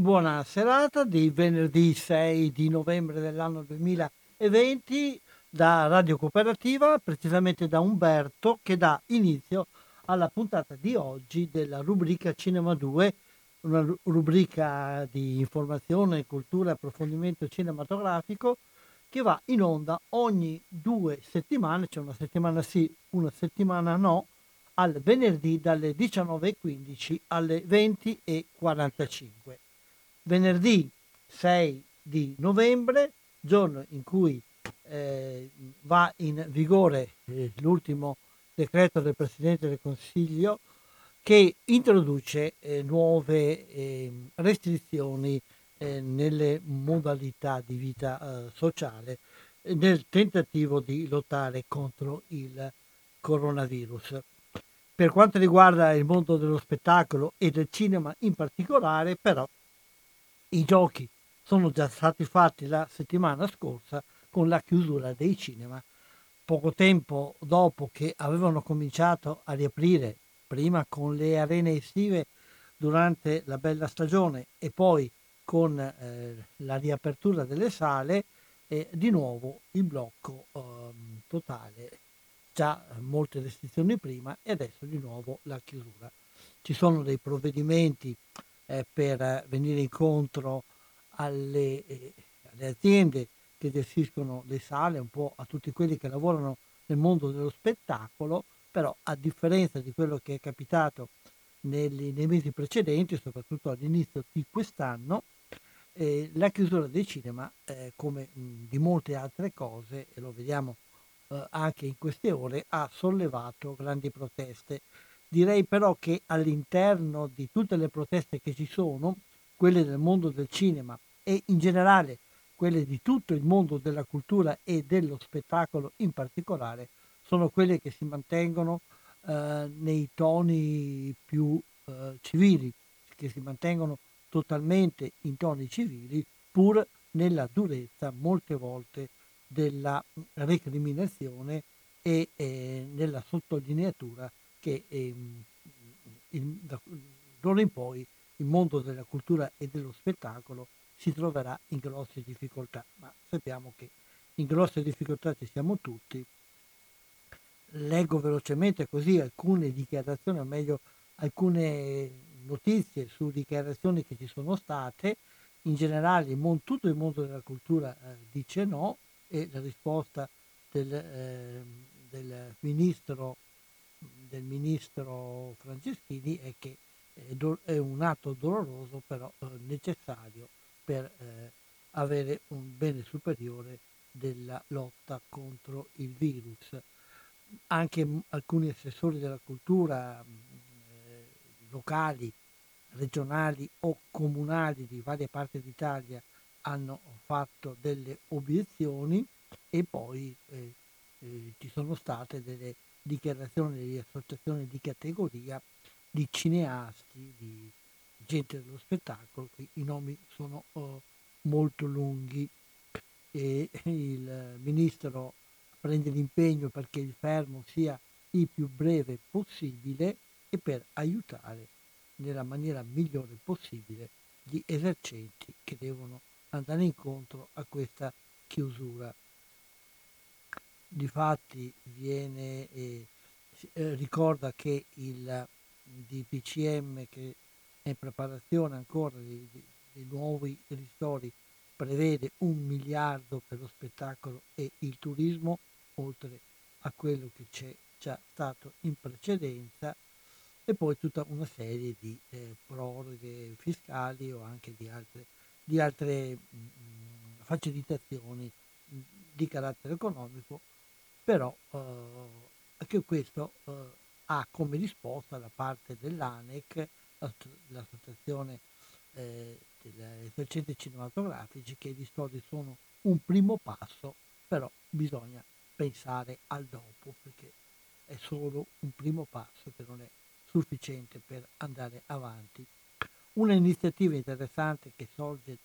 Buona serata di venerdì 6 di novembre dell'anno 2020 da Radio Cooperativa, precisamente da Umberto, che dà inizio alla puntata di oggi della rubrica Cinema 2, una rubrica di informazione, cultura e approfondimento cinematografico che va in onda ogni due settimane, cioè una settimana sì, una settimana no, al venerdì dalle 19.15 alle 20.45 venerdì 6 di novembre, giorno in cui eh, va in vigore eh, l'ultimo decreto del Presidente del Consiglio che introduce eh, nuove ehm, restrizioni eh, nelle modalità di vita eh, sociale nel tentativo di lottare contro il coronavirus. Per quanto riguarda il mondo dello spettacolo e del cinema in particolare, però, i giochi sono già stati fatti la settimana scorsa con la chiusura dei cinema. Poco tempo dopo che avevano cominciato a riaprire, prima con le arene estive durante la bella stagione e poi con eh, la riapertura delle sale, eh, di nuovo il blocco eh, totale, già molte restrizioni prima e adesso di nuovo la chiusura. Ci sono dei provvedimenti eh, per venire incontro alle, eh, alle, aziende che gestiscono le sale, un po' a tutti quelli che lavorano nel mondo dello spettacolo, però a differenza di quello che è capitato negli, nei mesi precedenti, soprattutto all'inizio di quest'anno, eh, la chiusura dei cinema, eh, come mh, di molte altre cose, e lo vediamo eh, anche in queste ore, ha sollevato grandi proteste Direi però che all'interno di tutte le proteste che ci sono, quelle del mondo del cinema e in generale quelle di tutto il mondo della cultura e dello spettacolo in particolare, sono quelle che si mantengono eh, nei toni più eh, civili, che si mantengono totalmente in toni civili, pur nella durezza molte volte della recriminazione e eh, nella sottolineatura che ehm, il, da d'ora in poi il mondo della cultura e dello spettacolo si troverà in grosse difficoltà, ma sappiamo che in grosse difficoltà ci siamo tutti. Leggo velocemente così alcune dichiarazioni, o meglio alcune notizie su dichiarazioni che ci sono state. In generale il tutto il mondo della cultura eh, dice no e la risposta del, eh, del ministro del ministro Franceschini è che è un atto doloroso però eh, necessario per eh, avere un bene superiore della lotta contro il virus. Anche alcuni assessori della cultura eh, locali, regionali o comunali di varie parti d'Italia hanno fatto delle obiezioni e poi eh, eh, ci sono state delle dichiarazioni di associazioni di categoria, di cineasti, di gente dello spettacolo, i nomi sono uh, molto lunghi e il ministro prende l'impegno perché il fermo sia il più breve possibile e per aiutare nella maniera migliore possibile gli esercenti che devono andare incontro a questa chiusura. Difatti viene, eh, eh, ricorda che il DPCM che è in preparazione ancora di, di, di nuovi ristori prevede un miliardo per lo spettacolo e il turismo, oltre a quello che c'è già stato in precedenza, e poi tutta una serie di eh, proroghe fiscali o anche di altre, di altre mh, mm, facilitazioni di carattere economico, però eh, anche questo eh, ha come risposta da parte dell'ANEC, l'associazione eh, degli esercenti cinematografici, che i ristori sono un primo passo, però bisogna pensare al dopo, perché è solo un primo passo che non è sufficiente per andare avanti. Una iniziativa interessante che sorge,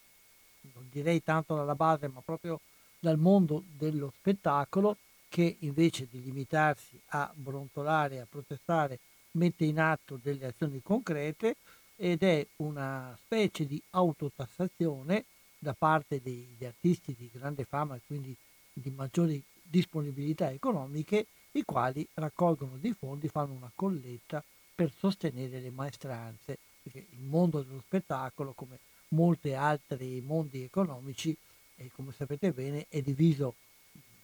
non direi tanto dalla base, ma proprio dal mondo dello spettacolo, che invece di limitarsi a brontolare, a protestare, mette in atto delle azioni concrete ed è una specie di autotassazione da parte degli artisti di grande fama e quindi di maggiori disponibilità economiche, i quali raccolgono dei fondi, fanno una colletta per sostenere le maestranze, perché il mondo dello spettacolo, come molti altri mondi economici, eh, come sapete bene, è diviso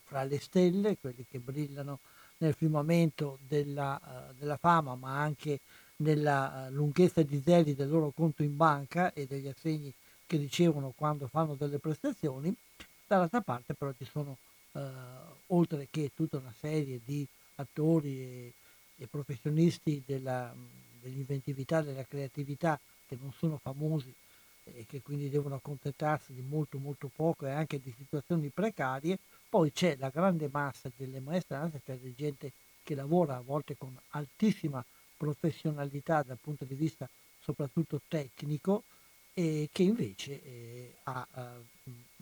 fra le stelle, quelli che brillano nel firmamento della, uh, della fama, ma anche nella uh, lunghezza di zeri del loro conto in banca e degli assegni che ricevono quando fanno delle prestazioni. Dall'altra parte però ci sono, uh, oltre che tutta una serie di attori e, e professionisti della, dell'inventività, della creatività, che non sono famosi e che quindi devono accontentarsi di molto molto poco e anche di situazioni precarie, poi c'è la grande massa delle maestranze, cioè di gente che lavora a volte con altissima professionalità dal punto di vista soprattutto tecnico e che invece eh, ha eh,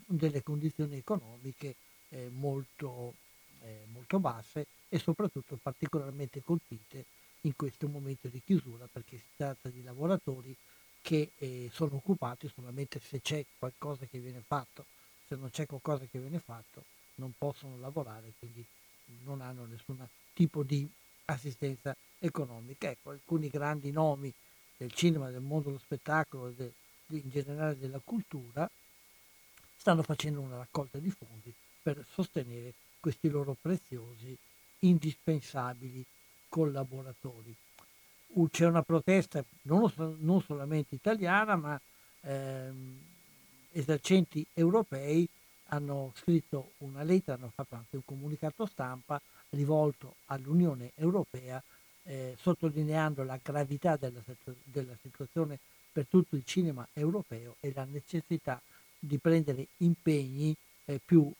delle condizioni economiche eh, molto, eh, molto basse e soprattutto particolarmente colpite in questo momento di chiusura perché si tratta di lavoratori che eh, sono occupati solamente se c'è qualcosa che viene fatto, se non c'è qualcosa che viene fatto non possono lavorare, quindi non hanno nessun tipo di assistenza economica. Ecco, alcuni grandi nomi del cinema, del mondo dello spettacolo e in generale della cultura stanno facendo una raccolta di fondi per sostenere questi loro preziosi, indispensabili collaboratori c'è una protesta non, non solamente italiana, ma ehm, esercenti europei hanno scritto una lettera, hanno fatto anche un comunicato stampa rivolto all'Unione Europea eh, sottolineando la gravità della, della, situazione per tutto il cinema europeo e la necessità di prendere impegni eh, più,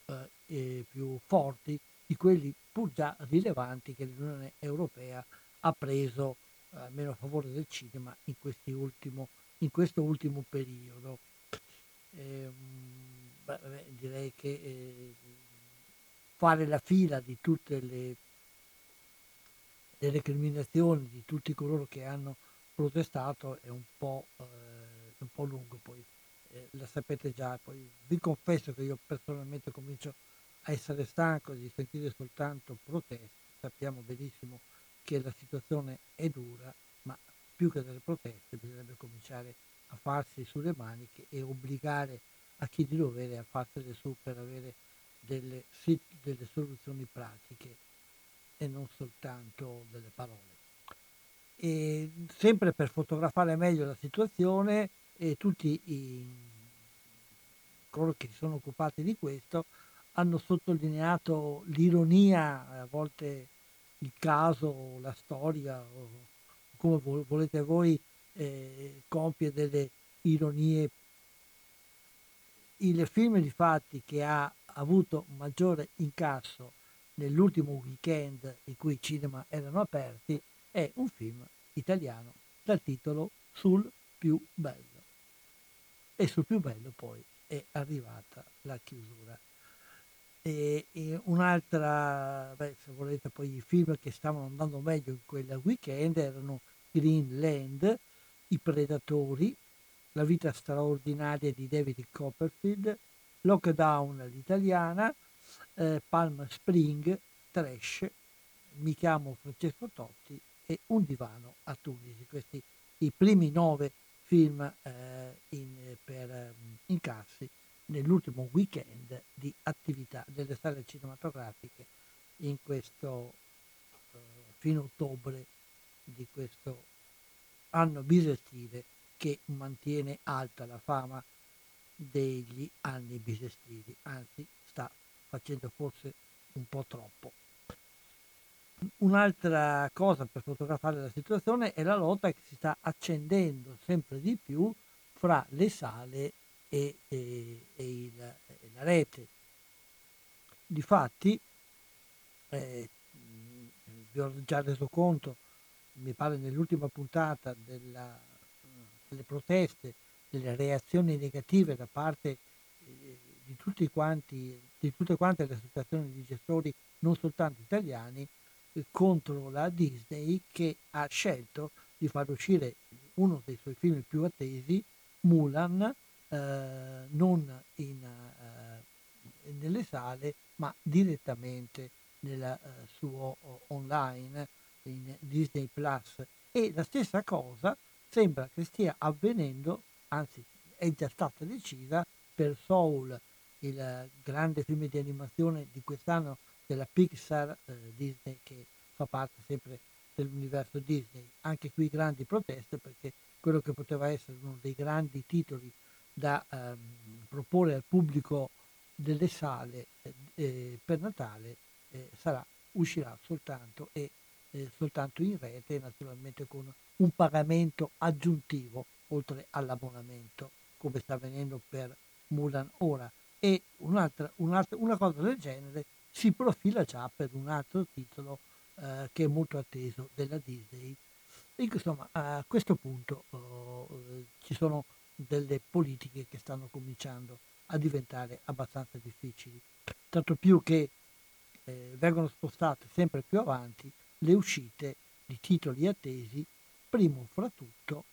eh, più forti di quelli pur già rilevanti che l'Unione Europea ha preso almeno a favore del cinema in, ultimo, in questo ultimo periodo. Eh, beh, direi che eh, fare la fila di tutte le, le, recriminazioni di tutti coloro che hanno protestato è un po', eh, un po lungo poi eh, la sapete già. Poi vi confesso che io personalmente comincio a essere stanco di sentire soltanto proteste. Sappiamo benissimo che la situazione è dura, ma più che delle proteste bisognerebbe cominciare a farsi sulle maniche e obbligare a chi di dovere a farsene su per avere delle, delle soluzioni pratiche e non soltanto delle parole. E sempre per fotografare meglio la situazione e tutti i, coloro che si sono occupati di questo hanno sottolineato l'ironia a volte il caso, la storia, o come volete voi, eh, compie delle ironie. Il film di fatti che ha avuto maggiore incasso nell'ultimo weekend in cui i cinema erano aperti è un film italiano dal titolo Sul più bello. E sul più bello poi è arrivata la chiusura. E, un'altra, beh, se volete, poi i film che stavano andando meglio in quel weekend erano Greenland, I Predatori, La vita straordinaria di David Copperfield, Lockdown all'italiana, eh, Palm Spring, Trash, Mi chiamo Francesco Totti e Un divano a Tunisi. Questi i primi nove film eh, in, per um, incassi nell'ultimo weekend di attività delle sale cinematografiche in questo uh, fine ottobre di questo anno bisestile che mantiene alta la fama degli anni bisestili, anzi sta facendo forse un po' troppo. Un'altra cosa per fotografare la situazione è la lotta che si sta accendendo sempre di più fra le sale e, e, e, il, e la rete. Difatti, eh, vi ho già reso conto, mi pare nell'ultima puntata della, delle proteste, delle reazioni negative da parte eh, di, tutti quanti, di tutte quante le associazioni di gestori, non soltanto italiani, eh, contro la Disney che ha scelto di far uscire uno dei suoi film più attesi, Mulan, eh, non in, eh, nelle sale ma direttamente nel eh, suo online in Disney Plus. E la stessa cosa sembra che stia avvenendo, anzi è già stata decisa per Soul, il grande film di animazione di quest'anno della Pixar eh, Disney che fa parte sempre dell'universo Disney. Anche qui grandi proteste perché quello che poteva essere uno dei grandi titoli da ehm, proporre al pubblico delle sale eh, per Natale eh, sarà, uscirà soltanto e eh, soltanto in rete naturalmente con un pagamento aggiuntivo oltre all'abbonamento come sta avvenendo per Mulan ora e un'altra, un'altra, una cosa del genere si profila già per un altro titolo eh, che è molto atteso della Disney. Insomma, a questo punto eh, ci sono delle politiche che stanno cominciando a diventare abbastanza difficili, tanto più che eh, vengono spostate sempre più avanti le uscite di titoli attesi, primo fra tutto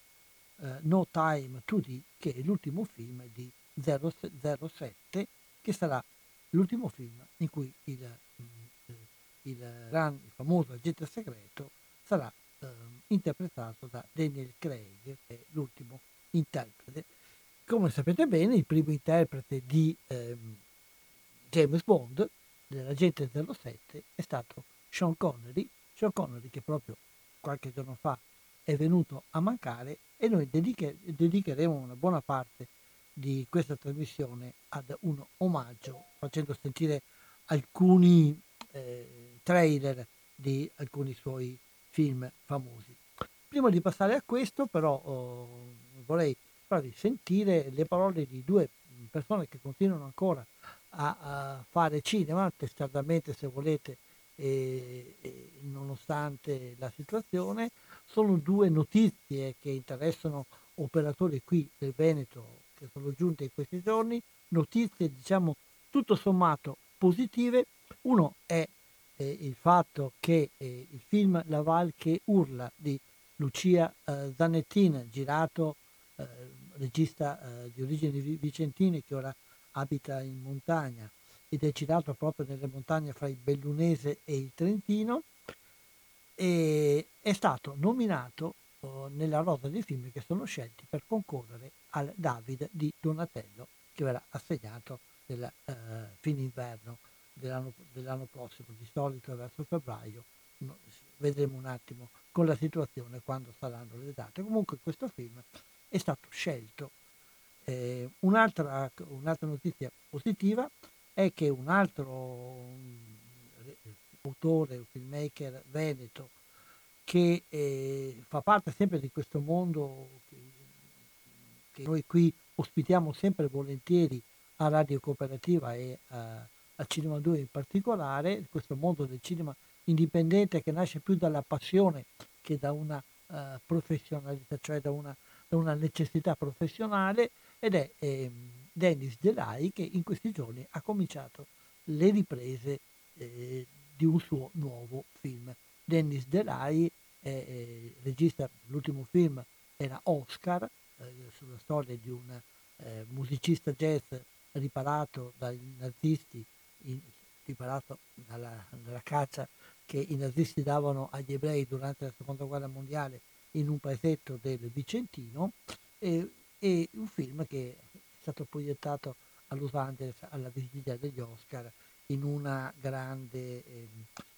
eh, No Time to D, che è l'ultimo film di 007, che sarà l'ultimo film in cui il, mm, eh, il, il, il famoso agente segreto sarà eh, interpretato da Daniel Craig, che è l'ultimo interprete. Come sapete bene, il primo interprete di ehm, James Bond, dell'agente 07, è stato Sean Connery, Sean Connery che proprio qualche giorno fa è venuto a mancare e noi dediche, dedicheremo una buona parte di questa trasmissione ad un omaggio facendo sentire alcuni eh, trailer di alcuni suoi film famosi. Prima di passare a questo però oh, vorrei farvi sentire le parole di due persone che continuano ancora a, a fare cinema, testardamente se volete, e, e nonostante la situazione. Sono due notizie che interessano operatori qui del Veneto che sono giunte in questi giorni, notizie diciamo tutto sommato positive. Uno è eh, il fatto che eh, il film La Val che urla di Lucia eh, Zanettin, girato eh, regista eh, di origini vicentine che ora abita in montagna ed è girato proprio nelle montagne fra il Bellunese e il Trentino, e è stato nominato oh, nella rosa dei film che sono scelti per concorrere al David di Donatello che verrà assegnato nel uh, fine inverno dell'anno, dell'anno, prossimo, di solito verso febbraio. No, vedremo un attimo con la situazione quando saranno le date. Comunque questo film è stato scelto. Eh, un'altra, un'altra, notizia positiva è che un altro autore, un filmmaker veneto, che eh, fa parte sempre di questo mondo che, noi qui ospitiamo sempre volentieri a Radio Cooperativa e a, a Cinema 2 in particolare, questo mondo del cinema indipendente che nasce più dalla passione che da una uh, professionalità, cioè da una da una necessità professionale ed è eh, Dennis Delay che in questi giorni ha cominciato le riprese eh, di un suo nuovo film. Dennis Delay, eh, regista dell'ultimo film era Oscar, eh, sulla storia di un eh, musicista jazz riparato dai nazisti, in, riparato dalla, dalla caccia che i nazisti davano agli ebrei durante la seconda guerra mondiale in un paesetto del Vicentino, e, e un film che è stato proiettato a Los Angeles alla vigilia degli Oscar in, una grande, eh,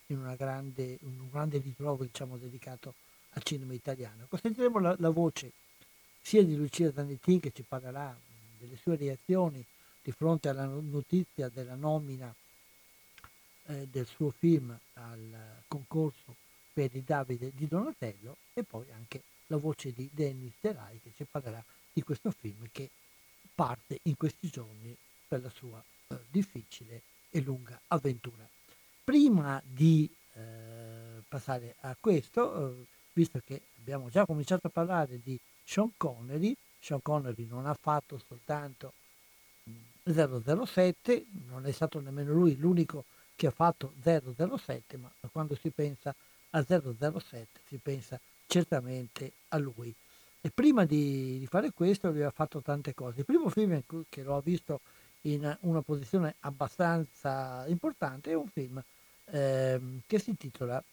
in una grande, un grande ritrovo diciamo, dedicato al cinema italiano. Sentiremo la, la voce sia di Lucia Zanetti che ci parlerà delle sue reazioni di fronte alla notizia della nomina eh, del suo film al concorso per il Davide di Donatello e poi anche la voce di Dennis Terai che ci parlerà di questo film che parte in questi giorni per la sua eh, difficile e lunga avventura. Prima di eh, passare a questo, eh, visto che abbiamo già cominciato a parlare di Sean Connery, Sean Connery non ha fatto soltanto 007, non è stato nemmeno lui l'unico che ha fatto 007, ma quando si pensa a 007 si pensa certamente a lui. E prima di, di fare questo ha fatto tante cose. Il primo film che l'ho visto in una posizione abbastanza importante è un film eh, che si intitola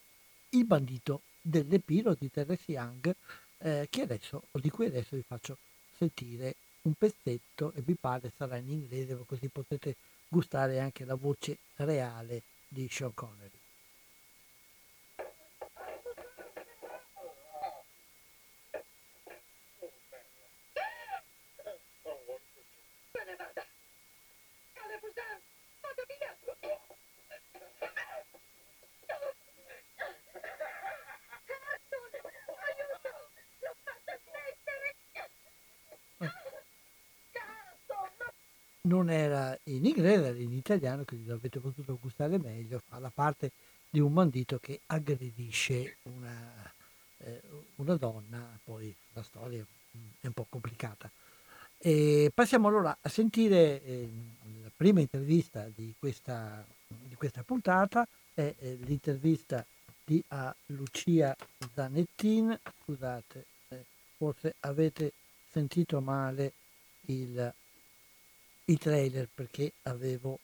Il bandito dell'Epiro di Terence Young, eh, adesso, di cui adesso vi faccio sentire un pezzetto e vi pare sarà in inglese così potete gustare anche la voce reale di Sean Connery. Non era in inglese, era in italiano, quindi l'avete potuto gustare meglio, fa la parte di un bandito che aggredisce una, eh, una donna, poi la storia è un po' complicata. E passiamo allora a sentire eh, la prima intervista di questa, di questa puntata, è eh, l'intervista di a Lucia Zanettin, scusate, eh, forse avete sentito male il i trailer perché avevo,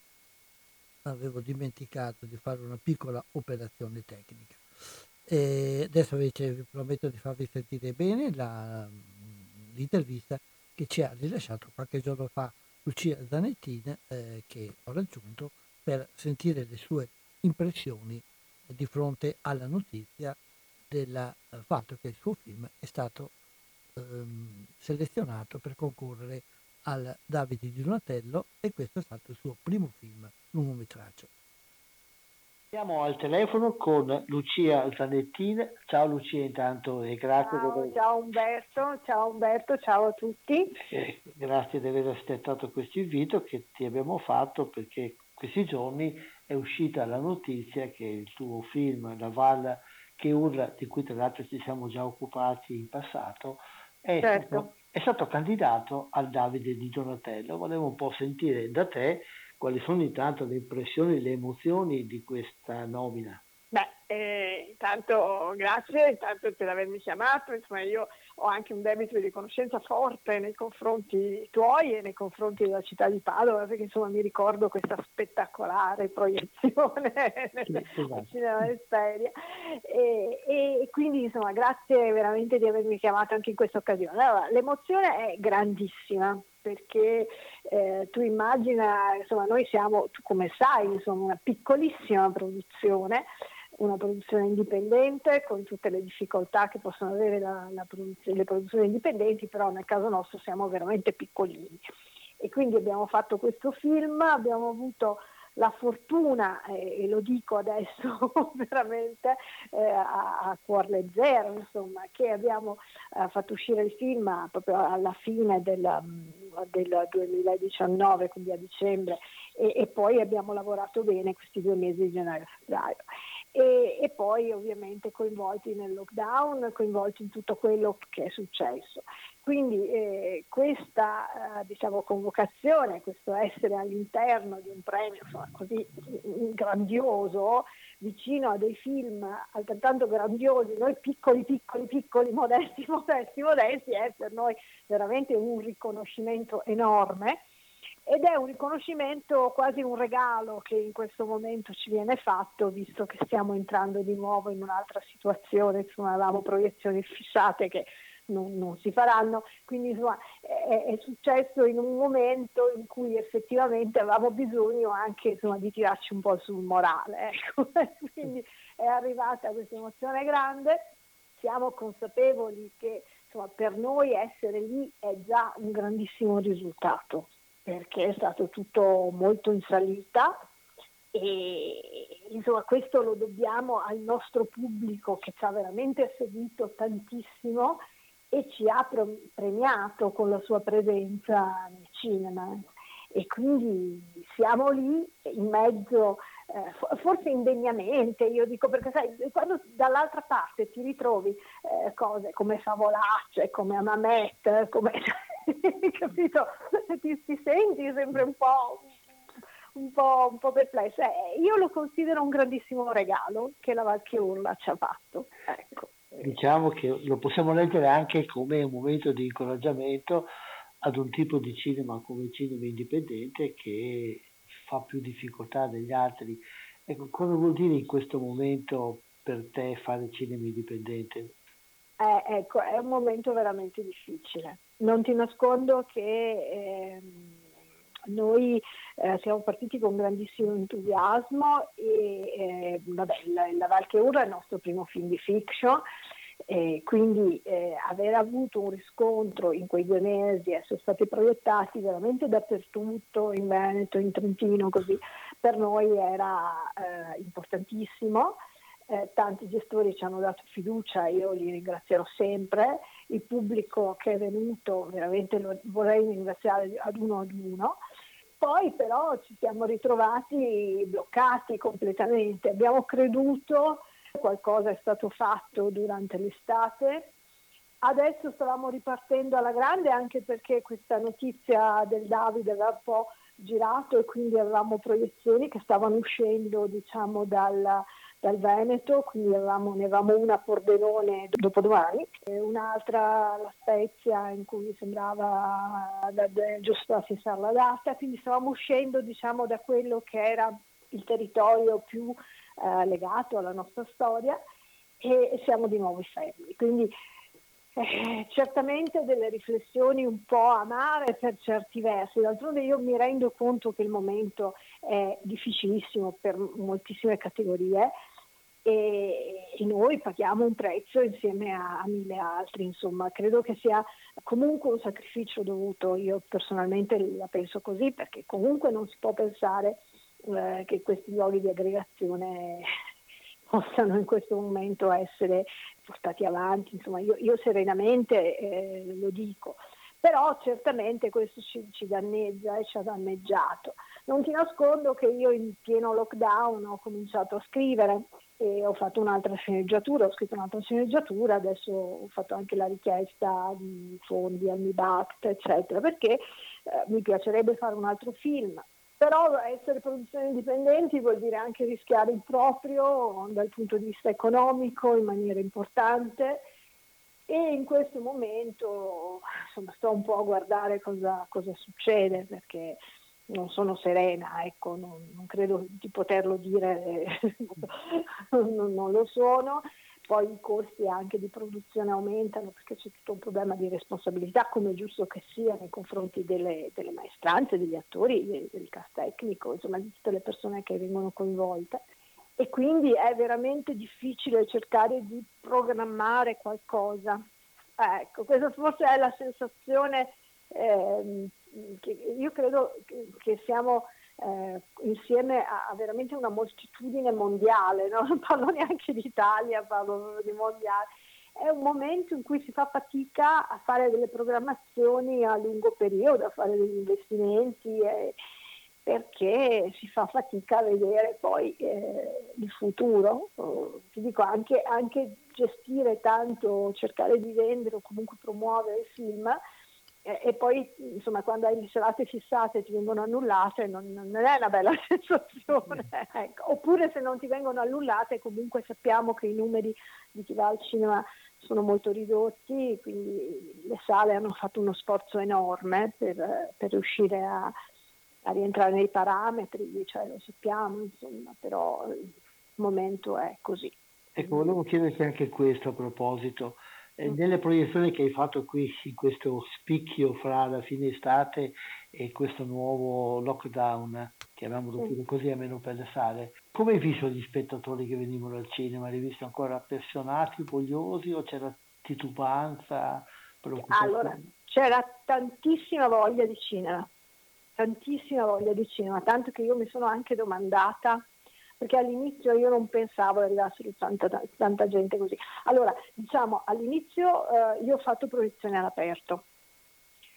avevo dimenticato di fare una piccola operazione tecnica. E adesso invece vi prometto di farvi sentire bene la, l'intervista che ci ha rilasciato qualche giorno fa Lucia Zanettin eh, che ho raggiunto per sentire le sue impressioni di fronte alla notizia del eh, fatto che il suo film è stato ehm, selezionato per concorrere al Davide di Donatello e questo è stato il suo primo film lungometraggio. Siamo al telefono con Lucia Zanettin. Ciao Lucia intanto e grazie ciao, per... ciao Umberto, ciao Umberto, ciao a tutti. Eh, grazie di aver accettato questo invito che ti abbiamo fatto perché questi giorni è uscita la notizia che il tuo film La Val che urla, di cui tra l'altro ci siamo già occupati in passato, è certo. stato è stato candidato al Davide di Donatello. Volevo un po' sentire da te quali sono intanto le impressioni, le emozioni di questa nomina. Beh, eh, intanto grazie intanto per avermi chiamato, insomma io ho anche un debito di riconoscenza forte nei confronti tuoi e nei confronti della città di Padova, perché insomma mi ricordo questa spettacolare proiezione nel esatto. cinema Esperia e, e, quindi insomma grazie veramente di avermi chiamato anche in questa occasione. Allora, l'emozione è grandissima perché eh, tu immagina, insomma noi siamo, tu come sai, insomma una piccolissima produzione una produzione indipendente con tutte le difficoltà che possono avere la, la produzione, le produzioni indipendenti, però nel caso nostro siamo veramente piccolini. E quindi abbiamo fatto questo film, abbiamo avuto la fortuna, eh, e lo dico adesso veramente eh, a, a cuor leggero, insomma, che abbiamo eh, fatto uscire il film proprio alla fine del, del 2019, quindi a dicembre, e, e, poi abbiamo lavorato bene questi due mesi di gennaio e febbraio. E, e, poi ovviamente coinvolti nel lockdown, coinvolti in tutto quello che è successo. Quindi eh, questa eh, diciamo, convocazione, questo essere all'interno di un premio così grandioso, vicino a dei film altrettanto grandiosi, noi piccoli, piccoli, piccoli, modesti, modesti, modesti, è per noi veramente un riconoscimento enorme ed è un riconoscimento, quasi un regalo che in questo momento ci viene fatto, visto che stiamo entrando di nuovo in un'altra situazione, insomma avevamo proiezioni fissate che non, non si faranno, quindi insomma è, è, successo in un momento in cui effettivamente avevamo bisogno anche insomma, di tirarci un po' sul morale, ecco. quindi è arrivata questa emozione grande, siamo consapevoli che insomma, per noi essere lì è già un grandissimo risultato perché è stato tutto molto in salita e insomma questo lo dobbiamo al nostro pubblico che ci ha veramente seguito tantissimo e ci ha premiato con la sua presenza nel cinema. E quindi siamo lì in mezzo, eh, forse indegnamente, io dico perché sai, quando dall'altra parte ti ritrovi eh, cose come favolacce, come Amamet, come capito? Ti, ti, senti sempre un po', un po', un po perplesso. Eh, io lo considero un grandissimo regalo che la Valchiurla ci ha fatto. Ecco. Diciamo che lo possiamo leggere anche come un momento di incoraggiamento ad un tipo di cinema come il cinema indipendente che fa più difficoltà degli altri. Ecco, cosa vuol dire in questo momento per te fare cinema indipendente? Eh, ecco, è un momento veramente difficile. Non ti nascondo che eh, noi eh, siamo partiti con grandissimo entusiasmo e eh, vabbè, la, la Val Ura è il nostro primo film di fiction e quindi eh, aver avuto un riscontro in quei due mesi, essere stati proiettati veramente dappertutto, in Veneto, in Trentino, così per noi era eh, importantissimo. Eh, tanti gestori ci hanno dato fiducia, io li ringrazierò sempre, il pubblico che è venuto veramente lo vorrei ringraziare ad uno ad uno. Poi però ci siamo ritrovati bloccati completamente, abbiamo creduto qualcosa è stato fatto durante l'estate, adesso stavamo ripartendo alla grande anche perché questa notizia del Davide aveva un po' girato e quindi avevamo proiezioni che stavano uscendo diciamo dal, dal Veneto, quindi avevamo, ne avevamo una a Pordenone dopodomani, un'altra La Spezia in cui sembrava da, da, giusto a fissare la data, quindi stavamo uscendo diciamo, da quello che era il territorio più eh, legato alla nostra storia e siamo di nuovo fermi. Quindi eh, certamente delle riflessioni un po' amare per certi versi, d'altronde io mi rendo conto che il momento è difficilissimo per moltissime categorie e, e noi paghiamo un prezzo insieme a, a, mille altri, insomma credo che sia comunque un sacrificio dovuto, io personalmente la penso così perché comunque non si può pensare eh, che questi luoghi di aggregazione possano in questo momento essere portati avanti, insomma io, io serenamente eh, lo dico, però certamente questo ci, ci, danneggia e ci ha danneggiato. Non ti nascondo che io in pieno lockdown ho cominciato a scrivere e ho fatto un'altra sceneggiatura, ho scritto un'altra sceneggiatura, adesso ho fatto anche la richiesta di fondi al MIBACT, eccetera, perché eh, mi piacerebbe fare un altro film, però essere produzioni indipendenti vuol dire anche rischiare il proprio dal punto di vista economico in maniera importante. E in questo momento insomma, sto un po' a guardare cosa, cosa succede perché non sono serena, ecco, non, non credo di poterlo dire, non, non lo sono poi i costi anche di produzione aumentano perché c'è tutto un problema di responsabilità, come è giusto che sia nei confronti delle, delle maestranze, degli attori, del, del cast tecnico, insomma di tutte le persone che vengono coinvolte. E quindi è veramente difficile cercare di programmare qualcosa. Ecco, questa forse è la sensazione eh, che io credo che, che siamo eh, insieme a, a, veramente una moltitudine mondiale, no? non parlo neanche d'Italia, parlo di mondiale. È un momento in cui si fa fatica a fare delle programmazioni a lungo periodo, a fare degli investimenti e, perché si fa fatica a vedere poi eh, il futuro. Oh, ti dico anche, anche, gestire tanto, cercare di vendere o comunque promuovere il film e poi insomma quando hai le serate fissate ti vengono annullate non, non è una bella sensazione. ecco. Oppure se non ti vengono annullate comunque sappiamo che i numeri di chi va al cinema sono molto ridotti, quindi le sale hanno fatto uno sforzo enorme per, per riuscire a a rientrare nei parametri, cioè lo sappiamo, insomma, però il momento è così. Ecco, volevo chiederti anche questo a proposito. Eh, nelle proiezioni che hai fatto qui in questo spicchio fra la fine estate e questo nuovo lockdown, chiamiamolo pure così, almeno per le sale, come hai visto gli spettatori che venivano al cinema? Li hai visti ancora appassionati, vogliosi o c'era titubanza? Allora, c'era tantissima voglia di cinema tantissima voglia di cinema, tanto che io mi sono anche domandata perché all'inizio io non pensavo arrivasse tanta, tanta gente così. Allora, diciamo, all'inizio eh, io ho fatto proiezione all'aperto,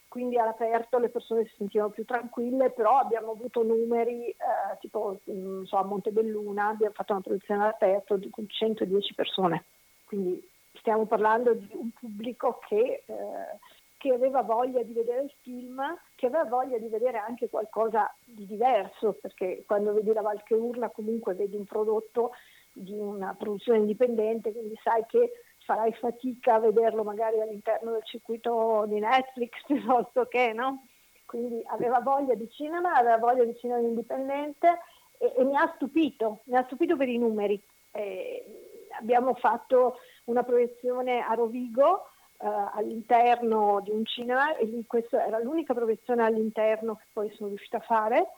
quindi all'aperto le persone si sentivano più tranquille, però abbiamo avuto numeri eh, tipo so, a Montebelluna, abbiamo fatto una proiezione all'aperto con 110 persone, quindi stiamo parlando di un pubblico che... Eh, che aveva voglia di vedere il film, che aveva voglia di vedere anche qualcosa di diverso, perché quando vedi la Val che urla comunque vedi un prodotto di una produzione indipendente, quindi sai che farai fatica a vederlo magari all'interno del circuito di Netflix piuttosto che, no? Quindi aveva voglia di cinema, aveva voglia di cinema indipendente e, e mi ha stupito, mi ha stupito per i numeri. Eh, abbiamo fatto una proiezione a Rovigo eh, all'interno di un cinema e questa era l'unica proiezione all'interno che poi sono riuscita a fare.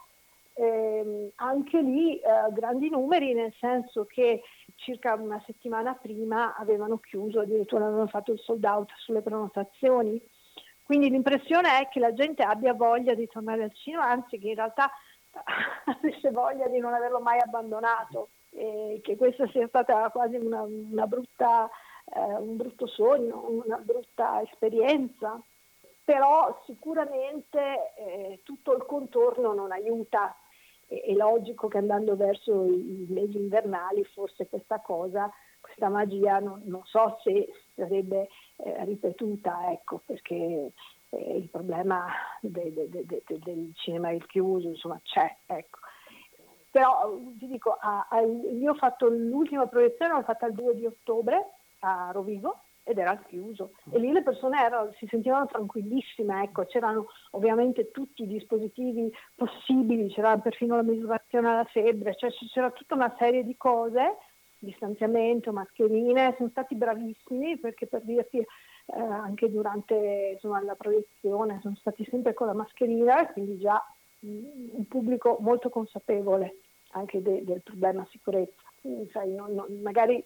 Eh, anche lì eh, grandi numeri nel senso che circa una settimana prima avevano chiuso, addirittura avevano fatto il sold out sulle prenotazioni. Quindi l'impressione è che la gente abbia voglia di tornare al cinema, anzi che in realtà avesse voglia di non averlo mai abbandonato, e che questa sia stata quasi una, una brutta eh, un brutto sogno, una brutta esperienza, però sicuramente eh, tutto il contorno non aiuta. È, logico che andando verso i mesi invernali forse questa cosa, questa magia non, non so se sarebbe eh, ripetuta, ecco, perché eh, il problema de, de, de, del cinema chiuso insomma c'è. Ecco però ti dico, a, a, io ho fatto l'ultima proiezione, l'ho fatta il 2 di ottobre a Rovigo ed era chiuso e lì le persone erano, si sentivano tranquillissime, ecco, c'erano ovviamente tutti i dispositivi possibili, c'era perfino la misurazione alla febbre, cioè c'era tutta una serie di cose, distanziamento, mascherine, sono stati bravissimi perché per dirti eh, anche durante insomma, la proiezione sono stati sempre con la mascherina, quindi già mm, un pubblico molto consapevole anche de- del problema sicurezza. Quindi, sai, non, non, magari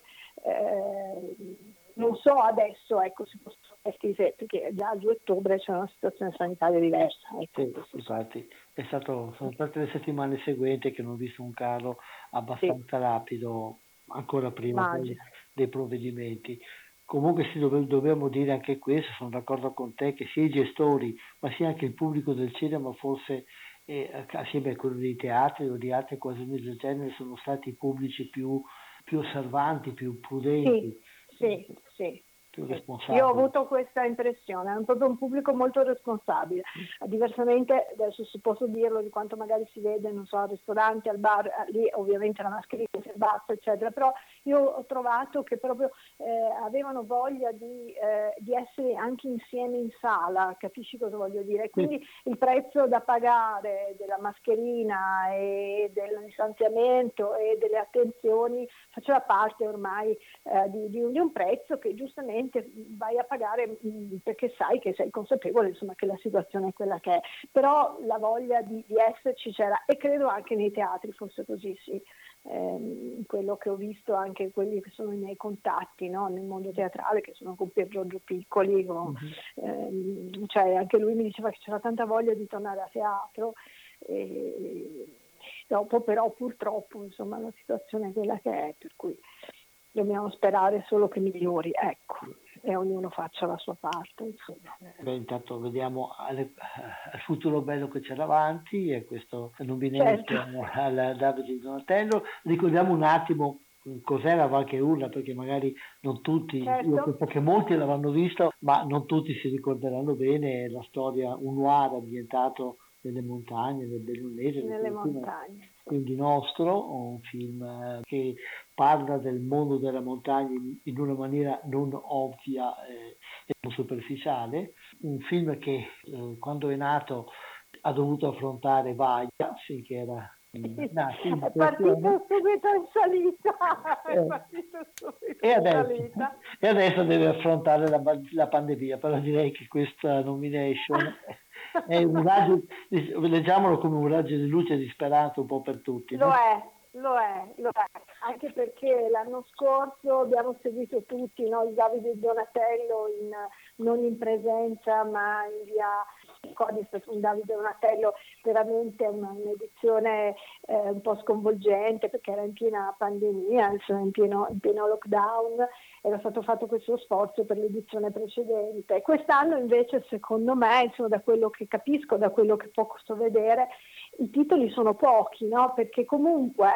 non so adesso ecco, se posso se, perché già a 2 ottobre c'è una situazione sanitaria diversa. Ecco. Sì, infatti, stato, sono state le settimane seguenti che hanno visto un calo abbastanza sì. rapido, ancora prima dei, dei provvedimenti. Comunque sì, dobbiamo dire anche questo, sono d'accordo con te, che sia i gestori, ma sia anche il pubblico del cinema forse eh, assieme a quello dei teatri o di altre cose del genere sono stati i pubblici più più osservanti, più prudenti. Sì, sì, sì più responsabile. Io ho avuto questa impressione, è proprio un pubblico molto responsabile, diversamente adesso se posso dirlo di quanto magari si vede, non so, al ristorante, al bar, eh, lì ovviamente la mascherina si abbassa, eccetera, però io ho trovato che proprio eh, avevano voglia di, eh, di, essere anche insieme in sala, capisci cosa voglio dire? Quindi sì. il prezzo da pagare della mascherina e del distanziamento e delle attenzioni faceva parte ormai eh, di, di, di un prezzo che giustamente ovviamente vai a pagare mm, perché sai che sei consapevole insomma, che la situazione è quella che è, però la voglia di, di esserci c'era e credo anche nei teatri fosse così, sì. Eh, quello che ho visto anche quelli che sono i miei contatti no? nel mondo teatrale che sono con Pier Giorgio Piccoli con, uh-huh. eh, cioè anche lui mi diceva che c'era tanta voglia di tornare a teatro e dopo però purtroppo insomma la situazione è quella che è per cui dobbiamo sperare solo che migliori. Ecco. e ognuno faccia la sua parte. Insomma. Beh, intanto vediamo al futuro bello che c'è davanti e questo nominamento certo. al Davide Donatello. Ricordiamo un attimo cos'era Valche Urla perché magari non tutti, certo. io penso che molti l'avranno visto, ma non tutti si ricorderanno bene la storia, un noir ambientato nelle montagne, nel Bellunese. Nelle montagne. Quindi nostro, un film eh, che parla del mondo della montagna in una maniera non ovvia eh, e non superficiale. Un film che eh, quando è nato ha dovuto affrontare Vaglia, sì, che era No, sì, è partito subito in salita, è eh. partito subito e, adesso, in salita. e adesso deve affrontare la, la, pandemia, però direi che questa nomination è un raggio, leggiamolo come un raggio di luce e di speranza un po' per tutti. Lo no? è, lo è, lo è, anche perché l'anno scorso abbiamo seguito tutti no? il Davide Donatello in, non in presenza ma in via Codis un Davide Donatello veramente una, un'edizione eh, un po' sconvolgente perché era in piena pandemia, insomma, in, pieno, in pieno lockdown, era stato fatto questo sforzo per l'edizione precedente. Quest'anno invece secondo me, insomma, da quello che capisco, da quello che posso vedere, i titoli sono pochi, no? perché comunque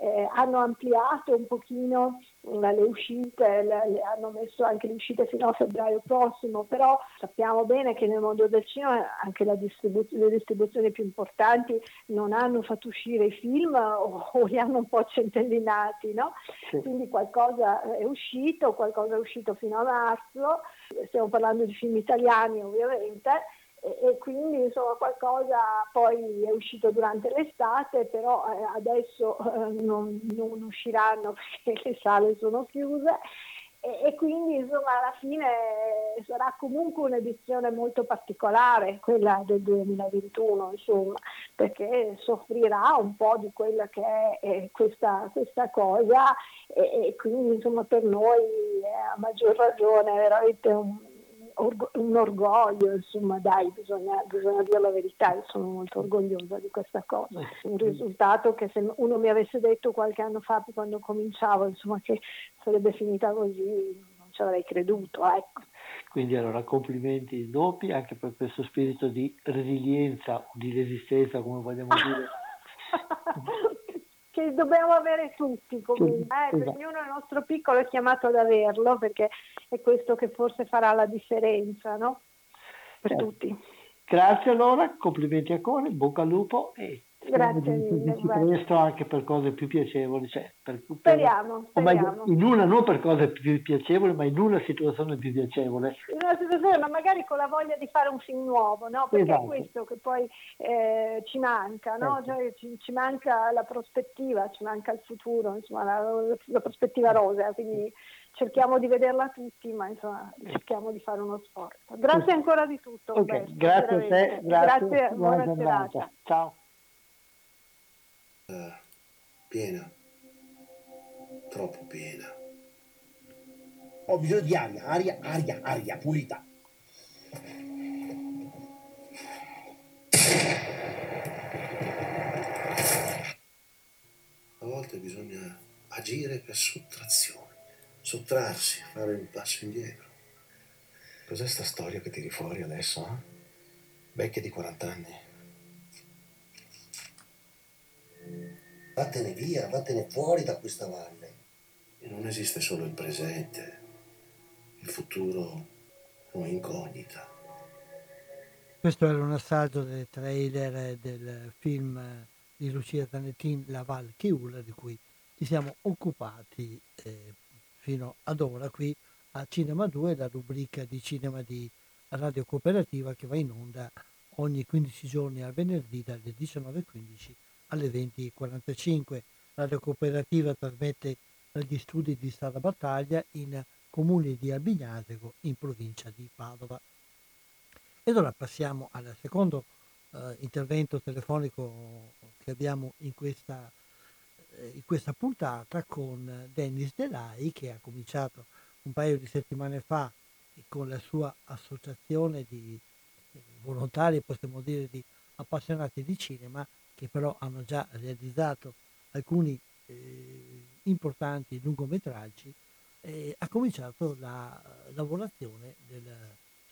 eh, hanno ampliato un pochino eh, le uscite, le, le, hanno messo anche le uscite fino a febbraio prossimo, però sappiamo bene che nel mondo del cinema anche distribu- le distribuzioni più importanti non hanno fatto uscire i film o, o li hanno un po' centellinati, no? sì. quindi qualcosa è uscito, qualcosa è uscito fino a marzo, stiamo parlando di film italiani ovviamente, e, quindi insomma qualcosa poi è uscito durante l'estate, però eh, adesso eh, non, non, usciranno perché le sale sono chiuse. E, e, quindi insomma alla fine sarà comunque un'edizione molto particolare quella del 2021 insomma perché soffrirà un po' di quella che è, è questa, questa, cosa. E, e, quindi insomma per noi è a maggior ragione veramente un, un orgoglio, insomma dai, bisogna, bisogna, dire la verità, io sono molto orgogliosa di questa cosa. Un risultato che se uno mi avesse detto qualche anno fa, quando cominciavo, insomma, che sarebbe finita così, non ci avrei creduto. Ecco. Quindi allora complimenti doppi anche per questo spirito di resilienza o di resistenza, come vogliamo dire. che dobbiamo avere tutti comunque, eh, esatto. ognuno nel nostro piccolo è chiamato ad averlo perché è questo che forse farà la differenza, no? Per certo. tutti. Grazie allora, complimenti a Cone, bocca al lupo e Grazie mille. presto anche per cose più piacevoli. Cioè per, speriamo, per, speriamo. in una non per cose più piacevoli, ma in una situazione più piacevole. In una situazione, ma magari con la voglia di fare un film nuovo, no? Perché esatto. è questo che poi eh, ci manca, no? Certo. Cioè, ci, ci, manca la prospettiva, ci manca il futuro, insomma, la, la prospettiva rosa, quindi cerchiamo di vederla tutti, ma insomma cerchiamo di fare uno sforzo. Grazie ancora di tutto. Okay. Grazie a te, grazie, grazie buona, buona serata. Ciao piena, troppo piena. Ho bisogno di aria, aria, aria, aria pulita. A volte bisogna agire per sottrazione, sottrarsi, fare un passo indietro. Cos'è sta storia che tiri fuori adesso? Eh? Vecchia di 40 anni. Vattene via, vattene fuori da questa valle. E non esiste solo il presente. Il futuro è un'incognita. Questo era un assaggio del trailer del film di Lucia Zanettin, La Val Chiula, di cui ci siamo occupati eh, fino ad ora qui a Cinema 2, la rubrica di cinema di Radio Cooperativa che va in onda ogni 15 giorni al venerdì dalle 19.15 alle 20.45. La cooperativa trasmette dagli studi di Strada Battaglia in comune di Albignasego in provincia di Padova. Ed ora passiamo al secondo eh, intervento telefonico che abbiamo in questa, eh, in questa puntata con Dennis Delai che ha cominciato un paio di settimane fa con la sua associazione di eh, volontari, possiamo dire, di appassionati di cinema che però hanno già realizzato alcuni eh, importanti lungometraggi eh, ha cominciato la lavorazione del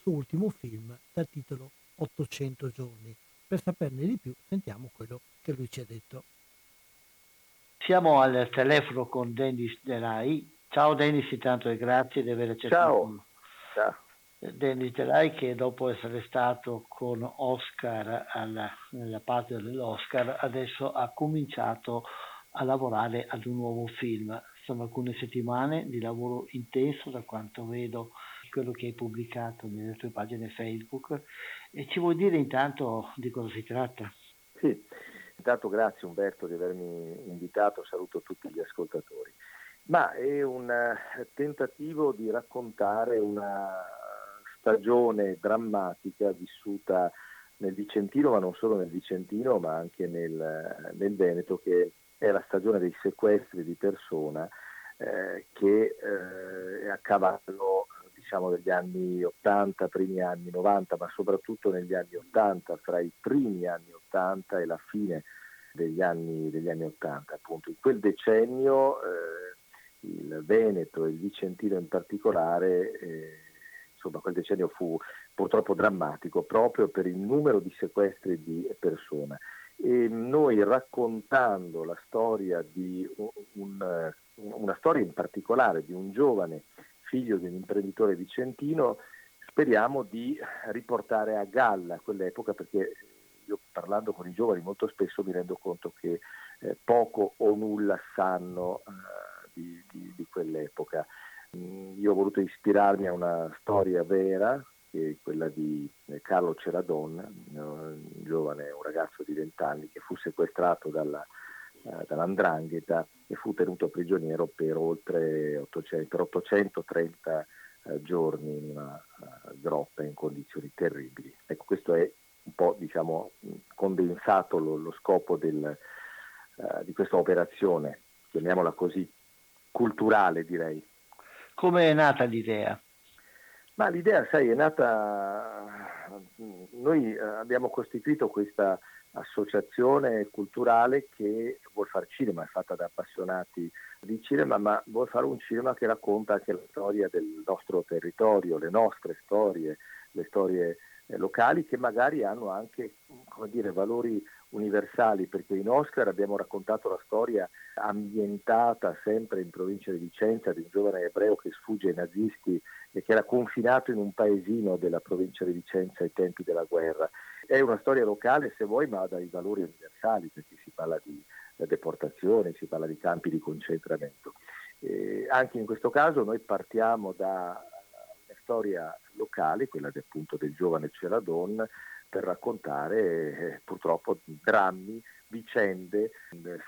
suo ultimo film dal titolo 800 giorni. Per saperne di più sentiamo quello che lui ci ha detto. Siamo al telefono con Dennis Delai. Ciao Dennis, intanto e grazie di aver accettato. Ciao. Ciao. Dennis Delai che dopo essere stato con Oscar alla, nella parte dell'Oscar adesso ha cominciato a lavorare ad un nuovo film. Sono alcune settimane di lavoro intenso da quanto vedo quello che hai pubblicato nelle tue pagine Facebook e ci vuoi dire intanto di cosa si tratta? Sì, intanto grazie Umberto di avermi invitato, saluto tutti gli ascoltatori. Ma è un tentativo di raccontare una stagione drammatica vissuta nel Vicentino, ma non solo nel Vicentino, ma anche nel, nel Veneto, che è la stagione dei sequestri di persona eh, che eh, a cavallo diciamo, degli anni 80, primi anni 90, ma soprattutto negli anni 80, fra i primi anni 80 e la fine degli anni, degli anni 80. Appunto. In quel decennio eh, il Veneto e il Vicentino in particolare, eh, insomma quel decennio fu purtroppo drammatico proprio per il numero di sequestri di persone. E noi raccontando la storia di un, una storia in particolare di un giovane figlio di un imprenditore vicentino, speriamo di riportare a galla quell'epoca perché io parlando con i giovani molto spesso mi rendo conto che eh, poco o nulla sanno eh, di, di, di, quell'epoca. Mm, io ho voluto ispirarmi a una storia vera, che è quella di eh, Carlo Ceradon, un giovane, un ragazzo di 20 anni che fu sequestrato dalla, eh, dall'andrangheta e fu tenuto prigioniero per oltre 800, per 830 eh, giorni in una grotta in condizioni terribili. Ecco, questo è un po' diciamo, condensato lo, lo scopo del, uh, di questa operazione, chiamiamola così, culturale direi. Come è nata l'idea? Ma l'idea, sai, è nata, noi abbiamo costituito questa associazione culturale che vuol fare cinema, è fatta da appassionati di cinema, ma vuol fare un cinema che racconta anche la storia del nostro territorio, le nostre storie, le storie eh, locali che magari hanno anche dire, valori universali, perché in Oscar abbiamo raccontato la storia ambientata sempre in provincia di Vicenza di un giovane ebreo che sfugge ai nazisti e che era confinato in un paesino della provincia di Vicenza ai tempi della guerra. È una storia locale se vuoi, ma ha dai valori universali, perché si parla di deportazione, si parla di campi di concentramento. E anche in questo caso noi partiamo da storia locale, quella appunto del giovane Ceradon, per raccontare eh, purtroppo drammi, vicende,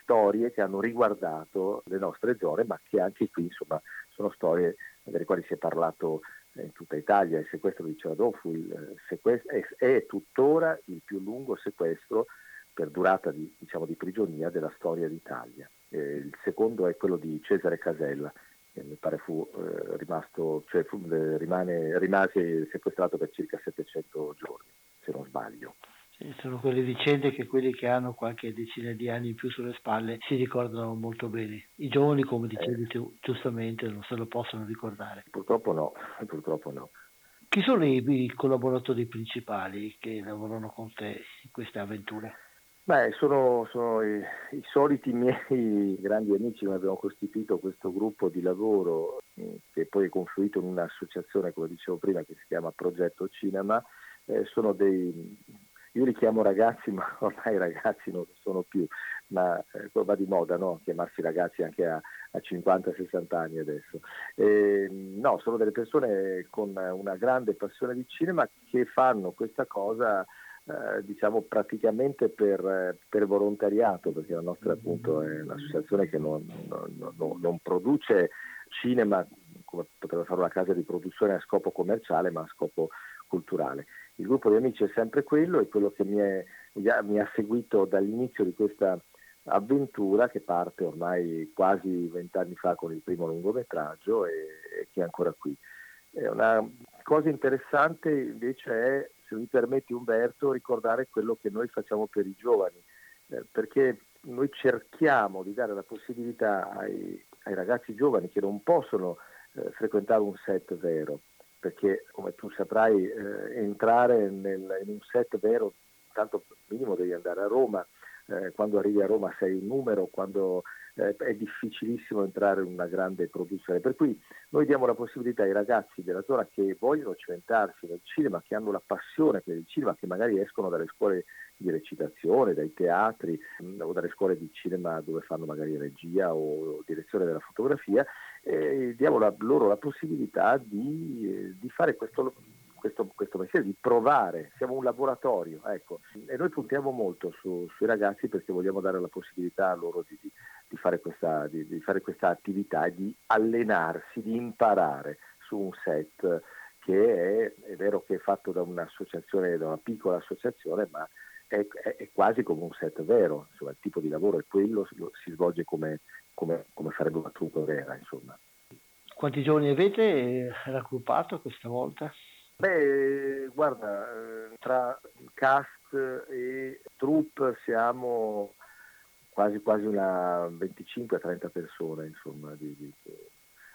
storie che hanno riguardato le nostre zone, ma che anche qui insomma, sono storie delle quali si è parlato in tutta Italia. Il sequestro di Ceradon fu il sequestro, è, è, tuttora il più lungo sequestro per durata di, diciamo, di prigionia della storia d'Italia. Eh, il secondo è quello di Cesare Casella, che mi pare fu eh, rimasto, cioè fu, rimane, rimase sequestrato per circa 700 giorni, se non sbaglio. Sì, sono quelle vicende che quelli che hanno qualche decina di anni in più sulle spalle si ricordano molto bene. I giovani, come dicevi tu, giustamente, non se lo possono ricordare. Purtroppo no, purtroppo no. Chi sono i, i collaboratori principali che lavorano con te in queste avventure? Beh, sono, sono i, i, soliti miei grandi amici che abbiamo costituito questo gruppo di lavoro eh, che poi è confluito in un'associazione, come dicevo prima, che si chiama Progetto Cinema. Eh, sono dei, io li chiamo ragazzi, ma ormai ragazzi non sono più, ma eh, va di moda no? chiamarsi ragazzi anche a, a 50-60 anni adesso. Eh, no, sono delle persone con una grande passione di cinema che fanno questa cosa eh, diciamo praticamente per, per, volontariato, perché la nostra appunto è un'associazione che non, non, non, non produce cinema come potrebbe fare una casa di produzione a scopo commerciale, ma a scopo culturale. Il gruppo di amici è sempre quello, è quello che mi, è, mi ha seguito dall'inizio di questa avventura che parte ormai quasi vent'anni fa con il primo lungometraggio e, e che è ancora qui. È una cosa interessante invece è se mi permetti Umberto, ricordare quello che noi facciamo per i giovani, eh, perché noi cerchiamo di dare la possibilità ai, ai, ragazzi giovani che non possono eh, frequentare un set vero, perché come tu saprai eh, entrare nel, in un set vero, tanto minimo devi andare a Roma, eh, quando arrivi a Roma sei un numero, quando eh, è difficilissimo entrare in una grande produzione. Per cui noi diamo la possibilità ai ragazzi della zona che vogliono cimentarsi nel cinema, che hanno la passione per il cinema, che magari escono dalle scuole di recitazione, dai teatri mh, mm, o dalle scuole di cinema dove fanno magari regia o, o direzione della fotografia, eh, diamo la, loro la possibilità di, eh, di fare questo questo, questo, mestiere, di provare, siamo un laboratorio, ecco. e noi puntiamo molto su, sui ragazzi perché vogliamo dare la possibilità a loro di, di, di, fare questa, di, fare questa, attività di allenarsi, di imparare su un set che è, è vero che è fatto da un'associazione, da una piccola associazione, ma è, è, è, quasi come un set vero, insomma, il tipo di lavoro è quello, si svolge come, come, come farebbe una troupe vera. Insomma. Quanti giorni avete raggruppato questa volta? Beh, guarda, eh, tra cast e troupe siamo quasi, quasi una 25-30 persone, insomma, di, di,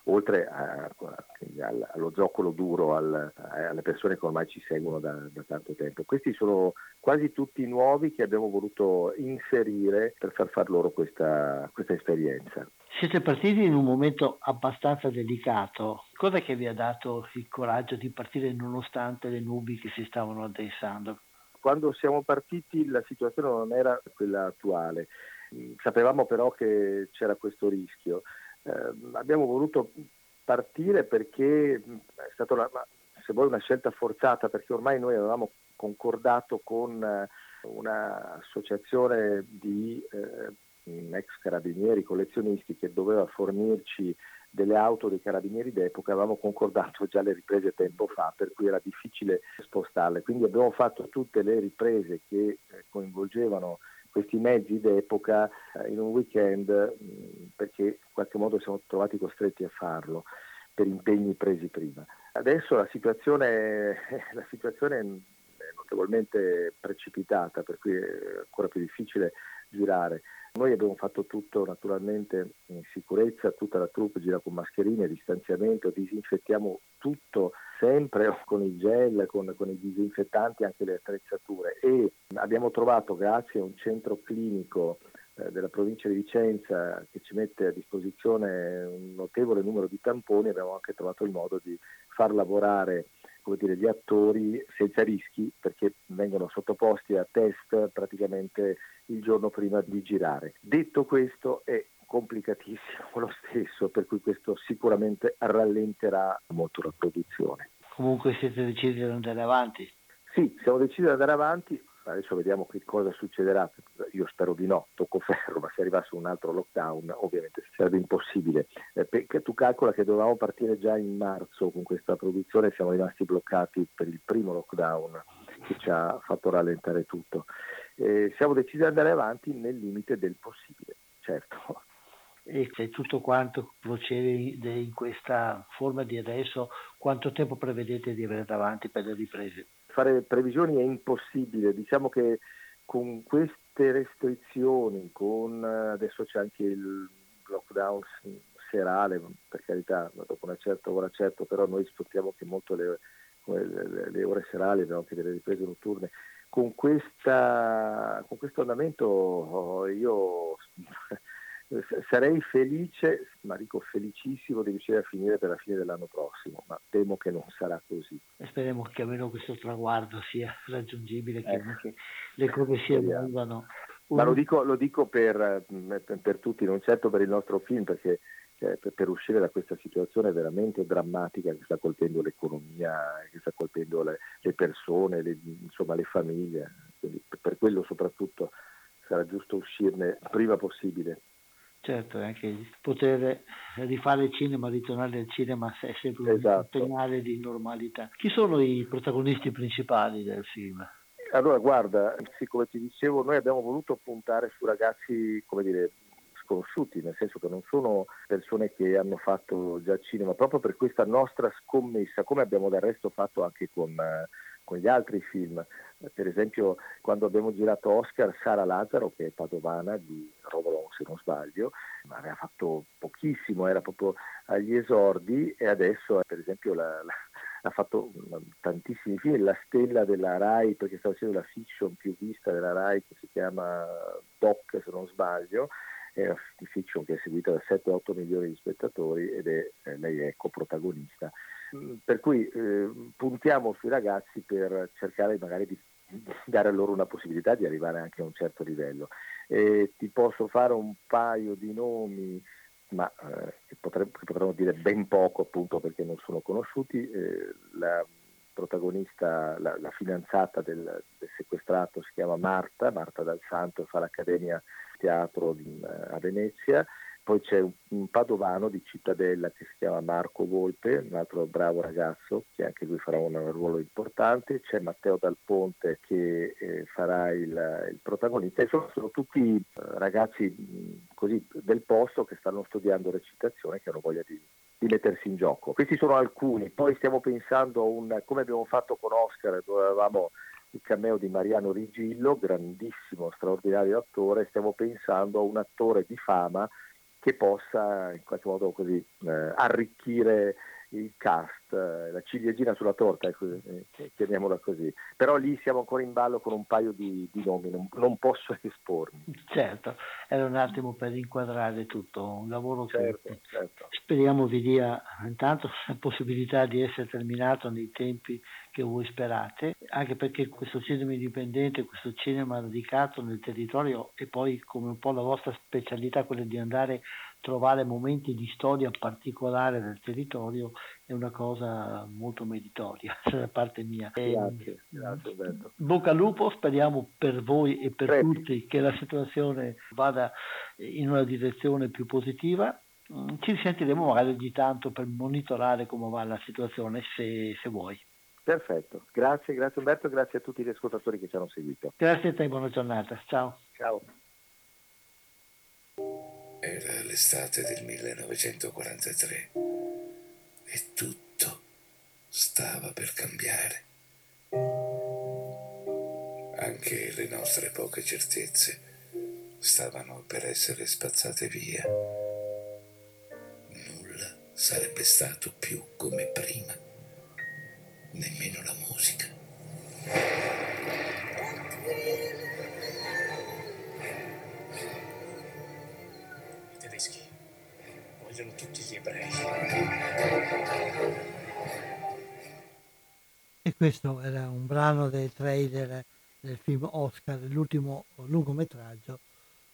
oltre a, a, allo zoccolo duro, al, alle persone che ormai ci seguono da, da, tanto tempo. Questi sono quasi tutti nuovi che abbiamo voluto inserire per far far loro questa, questa esperienza. Siete partiti in un momento abbastanza delicato. Cosa che vi ha dato il coraggio di partire nonostante le nubi che si stavano addensando? Quando siamo partiti la situazione non era quella attuale. Sapevamo però che c'era questo rischio. Eh, abbiamo voluto partire perché è stata una, se vuoi una scelta forzata, perché ormai noi avevamo concordato con eh, un'associazione di eh, ex carabinieri collezionisti che doveva fornirci delle auto dei carabinieri d'epoca, avevamo concordato già le riprese tempo fa, per cui era difficile spostarle. Quindi abbiamo fatto tutte le riprese che eh, coinvolgevano questi mezzi d'epoca eh, in un weekend mm, perché in qualche modo siamo trovati costretti a farlo per impegni presi prima. Adesso la situazione, la situazione è notevolmente precipitata, per cui è ancora più difficile girare. Noi abbiamo fatto tutto naturalmente in sicurezza, tutta la troupe gira con mascherine, distanziamento, disinfettiamo tutto sempre con il gel, con, con, i disinfettanti, anche le attrezzature e abbiamo trovato grazie a un centro clinico eh, della provincia di Vicenza che ci mette a disposizione un notevole numero di tamponi, abbiamo anche trovato il modo di far lavorare come dire, gli attori senza rischi perché vengono sottoposti a test praticamente il giorno prima di girare. Detto questo è complicatissimo lo stesso, per cui questo sicuramente rallenterà molto la produzione. Comunque siete decisi ad andare avanti? Sì, siamo decisi ad andare avanti, adesso vediamo che cosa succederà, io spero di no, tocco ferro, ma se arrivasse un altro lockdown ovviamente sarebbe impossibile. Eh, perché tu calcola che dovevamo partire già in marzo con questa produzione, siamo rimasti bloccati per il primo lockdown che ci ha fatto rallentare tutto. Eh, siamo decisi ad andare avanti nel limite del possibile, certo. E se tutto quanto procede in questa forma di adesso, quanto tempo prevedete di avere davanti per le riprese? fare previsioni è impossibile, diciamo che con queste restrizioni, con adesso c'è anche il lockdown serale, per carità, dopo una certa ora certo, però noi sfruttiamo che molto le, le, le ore serali, abbiamo anche delle riprese notturne. Con, questa, con questo andamento oh, io sarei felice, ma dico felicissimo di riuscire a finire per la fine dell'anno prossimo, ma temo che non sarà così. E speriamo che almeno questo traguardo sia raggiungibile, che eh. le cose si evolvano. Ma lo dico, lo dico per, per, tutti, non certo per il nostro film, perché eh, per, per, uscire da questa situazione veramente drammatica che sta colpendo l'economia, che sta colpendo le, le persone, le, insomma le famiglie. Quindi per quello soprattutto sarà giusto uscirne prima possibile. Certo, anche poter rifare il cinema, ritornare al cinema è sempre esatto. un segnale di normalità. Chi sono i protagonisti principali del film? Allora, guarda, sì, come ti dicevo, noi abbiamo voluto puntare su ragazzi, come dire, sconosciuti, nel senso che non sono persone che hanno fatto già cinema, proprio per questa nostra scommessa, come abbiamo del resto fatto anche con, eh, con gli altri film. Per esempio, quando abbiamo girato Oscar, Sara Lazzaro, che è padovana di Rovolon se non sbaglio, ma aveva fatto pochissimo, era proprio agli esordi e adesso per esempio la, la, ha fatto tantissimi film, la stella della RAI perché sta facendo la fiction più vista della RAI che si chiama Doc se non sbaglio, è una fiction che è seguita da 7-8 milioni di spettatori ed è, eh, lei è coprotagonista. Mm, per cui eh, puntiamo sui ragazzi per cercare magari di dare loro una possibilità di arrivare anche a un certo livello. E ti posso fare un paio di nomi, ma eh, che, potremmo, che, potremmo, dire ben poco appunto perché non sono conosciuti. Eh, la protagonista, la, la fidanzata del, del, sequestrato si chiama Marta, Marta Dal Santo fa l'Accademia Teatro in, a Venezia. Poi c'è un, un, padovano di Cittadella che si chiama Marco Volpe, un altro bravo ragazzo che anche lui farà un ruolo importante, c'è Matteo Dal Ponte che eh, farà il, il, protagonista, insomma sono tutti eh, ragazzi così, del posto che stanno studiando recitazione e che hanno voglia di, di mettersi in gioco. Questi sono alcuni, poi stiamo pensando a un, come abbiamo fatto con Oscar, dove avevamo il cameo di Mariano Rigillo, grandissimo, straordinario attore, stiamo pensando a un attore di fama che possa in qualche modo così eh, arricchire il cast, eh, la ciliegina sulla torta, ecco, eh, chiamiamola così. Però lì siamo ancora in ballo con un paio di, di nomi, non, non, posso espormi. Certo, era un attimo per inquadrare tutto, un lavoro certo, che certo. speriamo vi dia intanto la possibilità di essere terminato nei tempi che voi sperate, anche perché questo cinema indipendente, questo cinema radicato nel territorio e poi come un po' la vostra specialità quella di andare a trovare momenti di storia particolare del territorio è una cosa molto meritoria da parte mia. Grazie, grazie Alberto. Bocca al lupo, speriamo per voi e per Preti. tutti che la situazione vada in una direzione più positiva. Mm, ci sentiremo magari ogni tanto per monitorare come va la situazione se, se vuoi. Perfetto, grazie, grazie Umberto, grazie a tutti gli ascoltatori che ci hanno seguito. Grazie a te, buona giornata, ciao. Ciao. Era l'estate del 1943 e tutto stava per cambiare. Anche le nostre poche certezze stavano per essere spazzate via. Nulla sarebbe stato più come prima nemmeno la musica. I tedeschi vogliono tutti gli ebrei. E questo era un brano del trailer del film Oscar, l'ultimo lungometraggio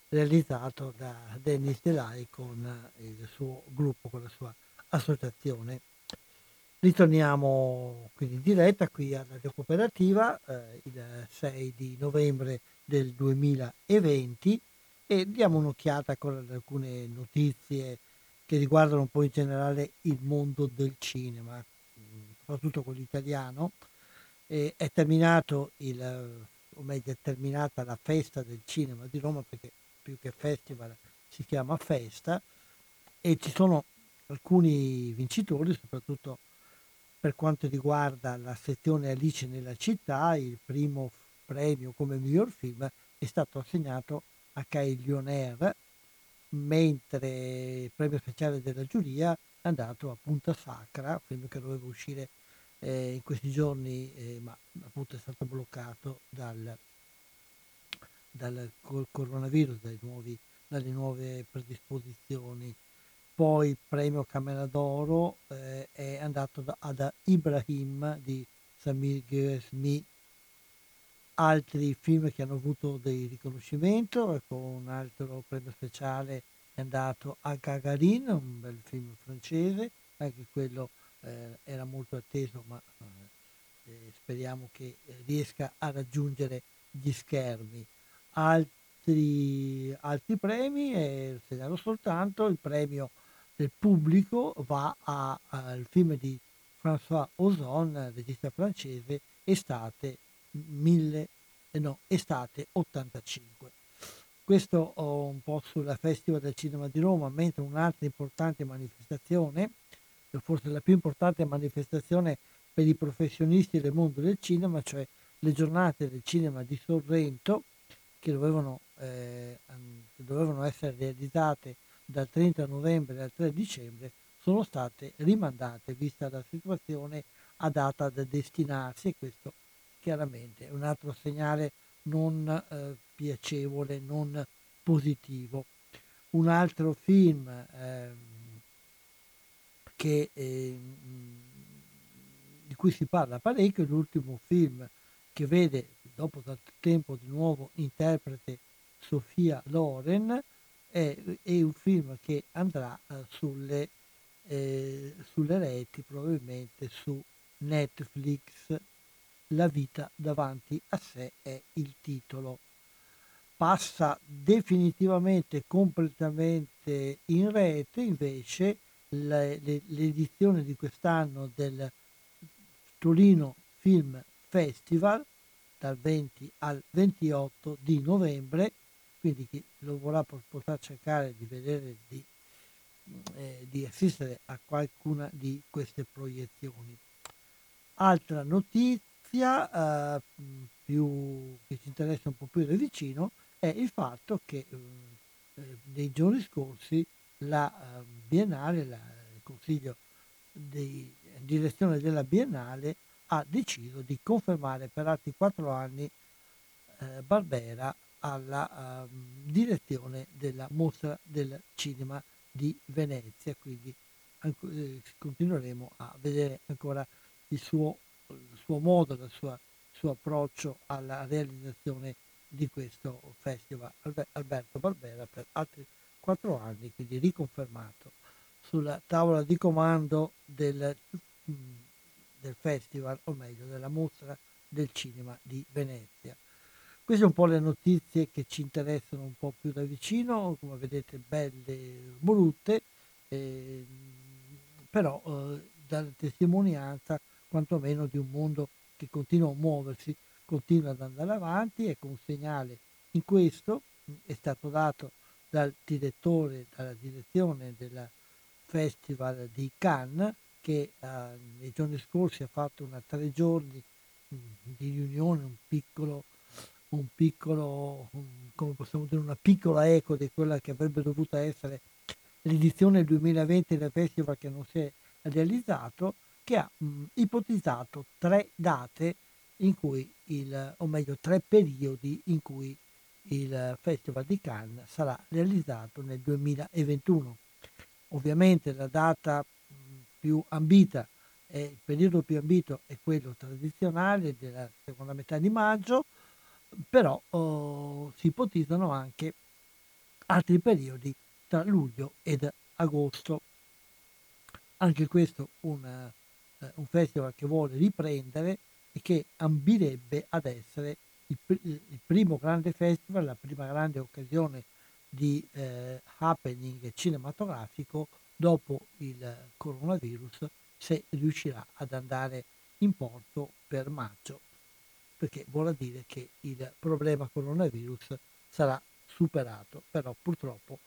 realizzato da Dennis Delay con il suo gruppo, con la sua associazione Ritorniamo quindi in diretta qui a Radio Cooperativa eh, il 6 di novembre del 2020 e diamo un'occhiata con alcune notizie che riguardano un po' in generale il mondo del cinema, soprattutto quello italiano. E è terminato il, o meglio è terminata la festa del cinema di Roma perché più che festival si chiama festa e ci sono alcuni vincitori, soprattutto per quanto riguarda la sezione Alice nella città, il primo premio come miglior film è stato assegnato a Kyle Lioner, mentre il premio speciale della giuria è andato a Punta Sacra, film che doveva uscire eh, in questi giorni, eh, ma appunto è stato bloccato dal, dal coronavirus, nuovi, dalle nuove predisposizioni poi premio Camera d'Oro eh, è andato da, ad Ibrahim di Samir Gresmi. Altri film che hanno avuto dei riconoscimenti, ecco, un altro premio speciale è andato a Gagarin, un bel film francese, anche quello eh, era molto atteso, ma eh, speriamo che riesca a raggiungere gli schermi. Altri, altri premi, eh, segnalo soltanto il premio del pubblico va al film di François Ozon, regista francese, Estate, 1000, eh no, estate 85. Questo un po' sulla Festival del Cinema di Roma, mentre un'altra importante manifestazione, forse la più importante manifestazione per i professionisti del mondo del cinema, cioè le giornate del cinema di Sorrento, che dovevano eh, che dovevano essere realizzate dal 30 novembre al 3 dicembre sono state rimandate vista la situazione a data da destinarsi e questo chiaramente è un altro segnale non eh, piacevole, non positivo. Un altro film eh, che, eh, di cui si parla parecchio è l'ultimo film che vede dopo tanto tempo di nuovo interprete Sofia Loren è, è un film che andrà eh, sulle, eh, sulle reti probabilmente su Netflix La vita davanti a sé è il titolo. Passa definitivamente, completamente in rete invece le, le, l'edizione di quest'anno del Torino Film Festival dal 20 al 28 di novembre, quindi chi lo vorrà potrà cercare di vedere di, eh, di assistere a qualcuna di queste proiezioni. Altra notizia eh, più, che ci interessa un po' più da vicino è il fatto che eh, eh nei giorni scorsi la eh, Biennale, la, il Consiglio di direzione della Biennale ha deciso di confermare per altri quattro anni eh, Barbera alla uh, direzione della mostra del cinema di Venezia, quindi eh, continueremo a vedere ancora il suo, il suo modo, il suo, suo, approccio alla realizzazione di questo festival Alberto Barbera per altri quattro anni, quindi riconfermato sulla tavola di comando del, mm, del festival, o meglio della mostra del cinema di Venezia. Queste sono un po' le notizie che ci interessano un po' più da vicino, come vedete belle, brutte, eh, però eh, dalla testimonianza quantomeno di un mondo che continua a muoversi, continua ad andare avanti e con un segnale in questo è stato dato dal direttore, dalla direzione del Festival di Cannes che eh, nei giorni scorsi ha fatto una tre giorni mh, di riunione, un piccolo un piccolo, come possiamo dire, una piccola eco di quella che avrebbe dovuto essere l'edizione 2020 del festival che non si è realizzato, che ha mh, ipotizzato tre date in cui il, o meglio tre periodi in cui il Festival di Cannes sarà realizzato nel 2021. Ovviamente la data più ambita, è, il periodo più ambito è quello tradizionale della seconda metà di maggio, però oh, si ipotizzano anche altri periodi tra luglio ed agosto. Anche questo un, eh, un festival che vuole riprendere e che ambirebbe ad essere il, il, primo grande festival, la prima grande occasione di eh, happening cinematografico dopo il coronavirus se riuscirà ad andare in porto per maggio perché vuol dire che il problema coronavirus sarà superato, però purtroppo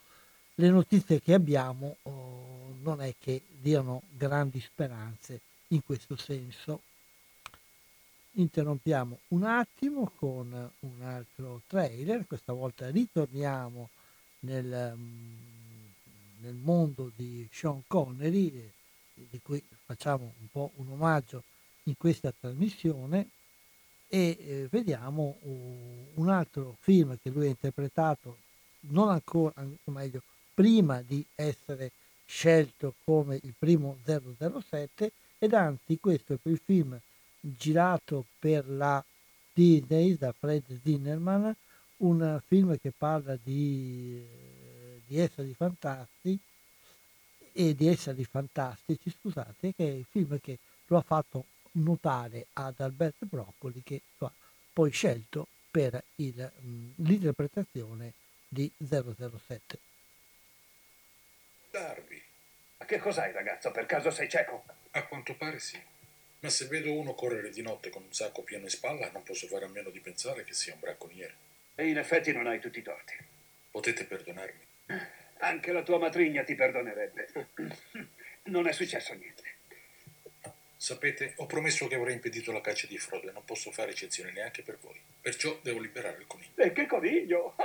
le notizie che abbiamo oh, non è che diano grandi speranze in questo senso. Interrompiamo un attimo con un altro trailer, questa volta ritorniamo nel, mm, nel mondo di Sean Connery, eh, di cui facciamo un po' un omaggio in questa trasmissione e eh, vediamo uh, un altro film che lui ha interpretato non ancora, o meglio, prima di essere scelto come il primo 007 ed anzi questo è il film girato per la Disney da Fred Zinnerman, un film che parla di, eh, di esseri fantastici e di esseri fantastici, scusate, che è il film che lo ha fatto notare ad Alberto Broccoli che lo ha poi scelto per il, l'interpretazione di 007. Darby. Ma che cos'hai ragazzo? Per caso sei cieco? A quanto pare sì. Ma se vedo uno correre di notte con un sacco pieno in spalla non posso fare a meno di pensare che sia un bracconiere. E in effetti non hai tutti i torti. Potete perdonarmi. Anche la tua matrigna ti perdonerebbe. Non è successo niente. Sapete, ho promesso che avrei impedito la caccia di Frodo e non posso fare eccezione neanche per voi. Perciò devo liberare il coniglio. E che coniglio?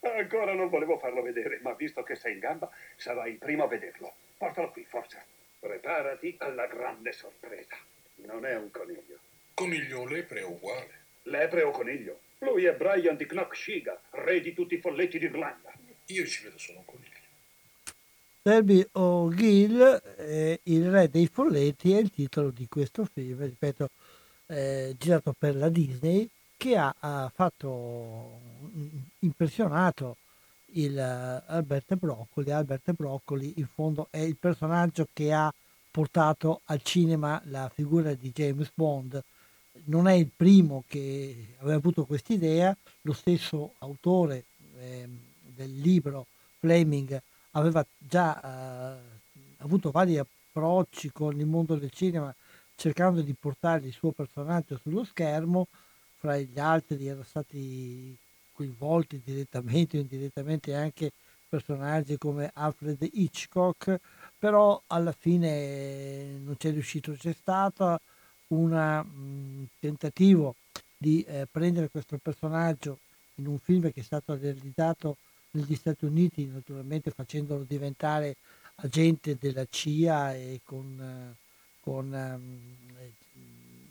Ancora non volevo farlo vedere, ma visto che sei in gamba, sarai il primo a vederlo. Portalo qui, forza. Preparati alla grande sorpresa. Non è un coniglio. Coniglio o lepre è uguale. Lepre o coniglio? Lui è Brian di Knock-Shiga, re di tutti i folletti d'Irlanda. Io ci vedo solo un coniglio. Derby O'Gill, eh, il re dei folletti, è il titolo di questo film, ripeto, eh, girato per la Disney, che ha, ha fatto impressionato il uh, Albert Broccoli. Albert Broccoli in fondo è il personaggio che ha portato al cinema la figura di James Bond. Non è il primo che aveva avuto quest'idea, lo stesso autore eh, del libro Fleming aveva già eh, avuto vari approcci con il mondo del cinema cercando di portare il suo personaggio sullo schermo, fra gli altri erano stati coinvolti direttamente o indirettamente anche personaggi come Alfred Hitchcock, però alla fine non c'è riuscito, c'è stato un tentativo di eh, prendere questo personaggio in un film che è stato realizzato negli Stati Uniti, naturalmente facendolo diventare agente della CIA e con, con um,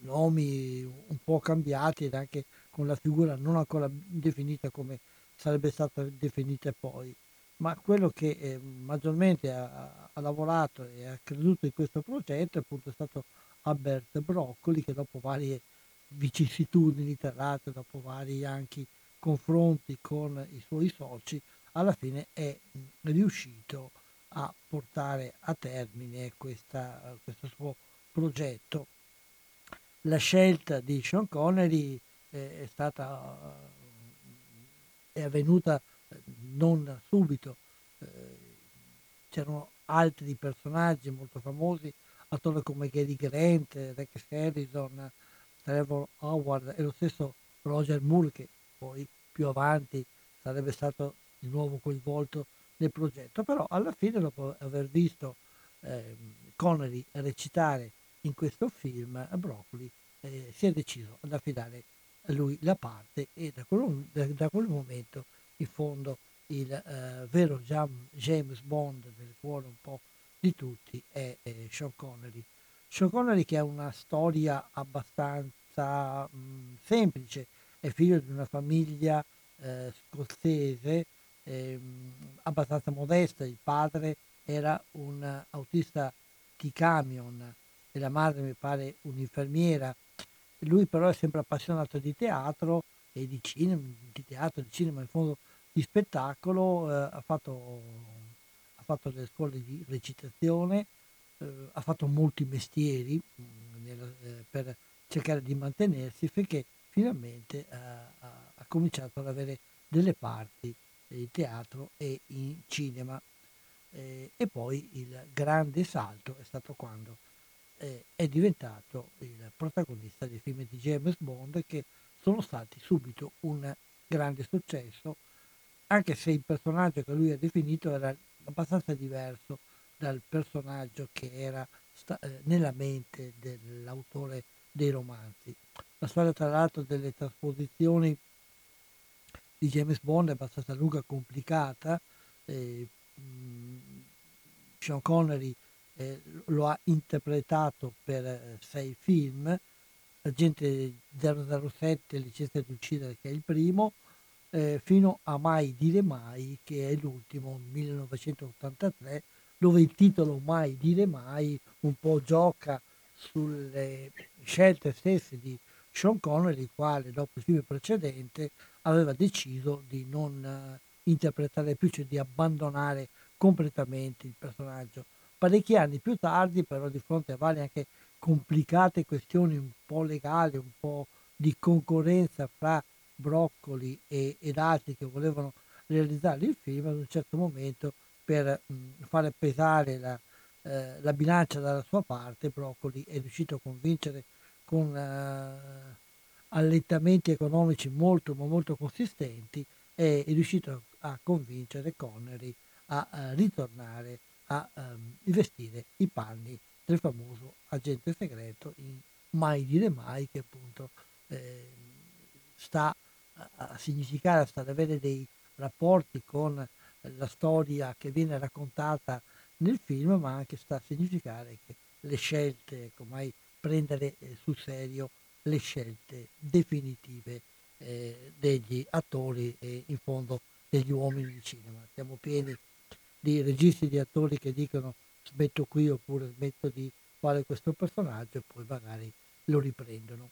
nomi un po' cambiati ed anche con la figura non ancora definita come sarebbe stata definita poi. Ma quello che eh, maggiormente ha, ha, lavorato e ha creduto in questo progetto appunto è stato Albert Broccoli che dopo varie vicissitudini, tra l'altro dopo vari anche confronti con i suoi soci, alla fine è riuscito a portare a termine questa, questo suo progetto. La scelta di Sean Connery eh, è stata è avvenuta non subito, eh, c'erano altri personaggi molto famosi, attori come Gary Grant, Rex Harrison, Trevor Howard e lo stesso Roger Moore che poi più avanti sarebbe stato di nuovo coinvolto nel progetto, però alla fine dopo aver visto eh, Connery recitare in questo film, Broccoli eh, si è deciso ad affidare a lui la parte e da quel, da, da quel momento in fondo il eh, vero James Bond del cuore un po' di tutti è, è Sean Connery. Sean Connery che ha una storia abbastanza mh, semplice, è figlio di una famiglia eh, scozzese ehm, abbastanza modesta, il padre era un autista di camion e la madre mi pare un'infermiera. Lui però è sempre appassionato di teatro e di cinema, di teatro, di cinema, in fondo di spettacolo, eh, ha, fatto, ha fatto le scuole di recitazione, eh, ha fatto molti mestieri mm, nel, eh, per cercare di mantenersi finché finalmente ha, ha cominciato ad avere delle parti in teatro e in cinema. Eh, e poi il grande salto è stato quando eh, è diventato il protagonista dei film di James Bond che sono stati subito un grande successo, anche se il personaggio che lui ha definito era abbastanza diverso dal personaggio che era sta- eh, nella mente dell'autore dei romanzi. La storia tra l'altro delle trasposizioni di James Bond è abbastanza lunga e complicata. Eh, Sean Connery eh, lo ha interpretato per eh, sei film, Agente 007, Licenza di uccidere che è il primo, eh, fino a Mai dire mai che è l'ultimo, 1983, dove il titolo Mai dire mai un po' gioca sulle scelte stesse di Sean Connery, il quale dopo il film precedente aveva deciso di non uh, interpretare più, cioè di abbandonare completamente il personaggio. Parecchi anni più tardi, però, di fronte a varie anche complicate questioni un po' legali, un po' di concorrenza fra Broccoli e, ed altri che volevano realizzare il film, ad un certo momento per mh, fare pesare la, eh, la, bilancia dalla sua parte, Broccoli è riuscito a convincere con eh, allentamenti economici molto ma molto consistenti è riuscito a convincere Connery a, a ritornare a um, rivestire i panni del famoso agente segreto in mai dire mai, che appunto eh, sta a, a significare, sta ad avere dei rapporti con la storia che viene raccontata nel film, ma anche sta a significare che le scelte, ecco, mai prendere eh, sul serio le scelte definitive eh, degli attori e in fondo degli uomini di cinema. Siamo pieni di registi di attori che dicono smetto qui oppure smetto di fare questo personaggio e poi magari lo riprendono.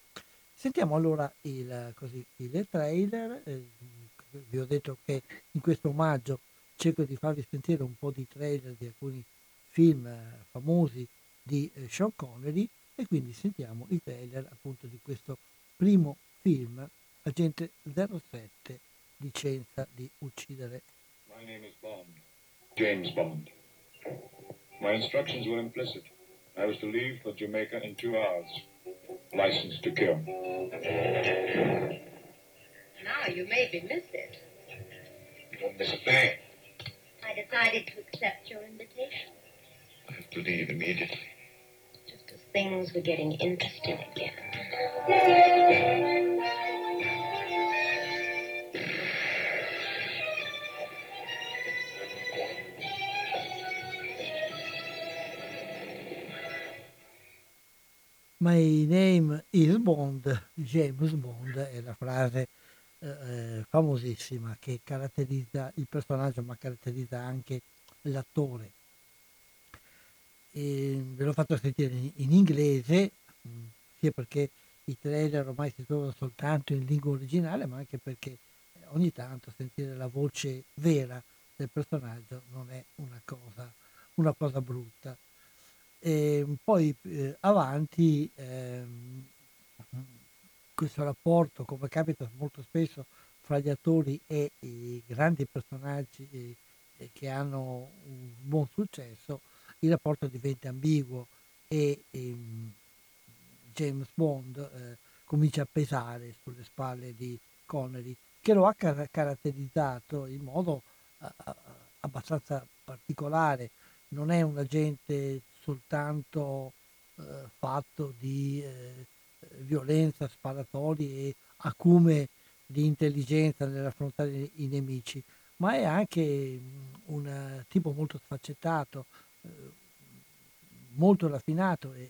Sentiamo allora il, così, il trailer, eh, vi ho detto che in questo omaggio cerco di farvi sentire un po' di trailer di alcuni film eh, famosi di eh, Sean Connery e quindi sentiamo il trailer appunto di questo primo film Agente 07 licenza di uccidere. My name is Bond, James Bond. My instructions were implicit. I was to leave for Jamaica in two hours. License to kill. Now you maybe miss it. You don't miss a thing. I decided to accept your invitation. I have to leave immediately. Things were getting interesting again. My name is Bond, James Bond è la frase eh, eh, famosissima che caratterizza il personaggio ma caratterizza anche l'attore. E ve l'ho fatto sentire in, in inglese, mm, sia perché i trailer ormai si trovano soltanto in lingua originale, ma anche perché ogni tanto sentire la voce vera del personaggio non è una cosa, una cosa brutta. E poi eh, avanti ehm, questo rapporto, come capita molto spesso fra gli attori e i grandi personaggi eh, che hanno un buon successo, il rapporto diventa ambiguo e ehm, James Bond eh, comincia a pesare sulle spalle di Connery, che lo ha car- caratterizzato in modo uh, abbastanza particolare. Non è un agente soltanto eh, fatto di eh, violenza, sparatori e acume di intelligenza nell'affrontare i nemici, ma è anche un tipo molto sfaccettato, eh, molto raffinato e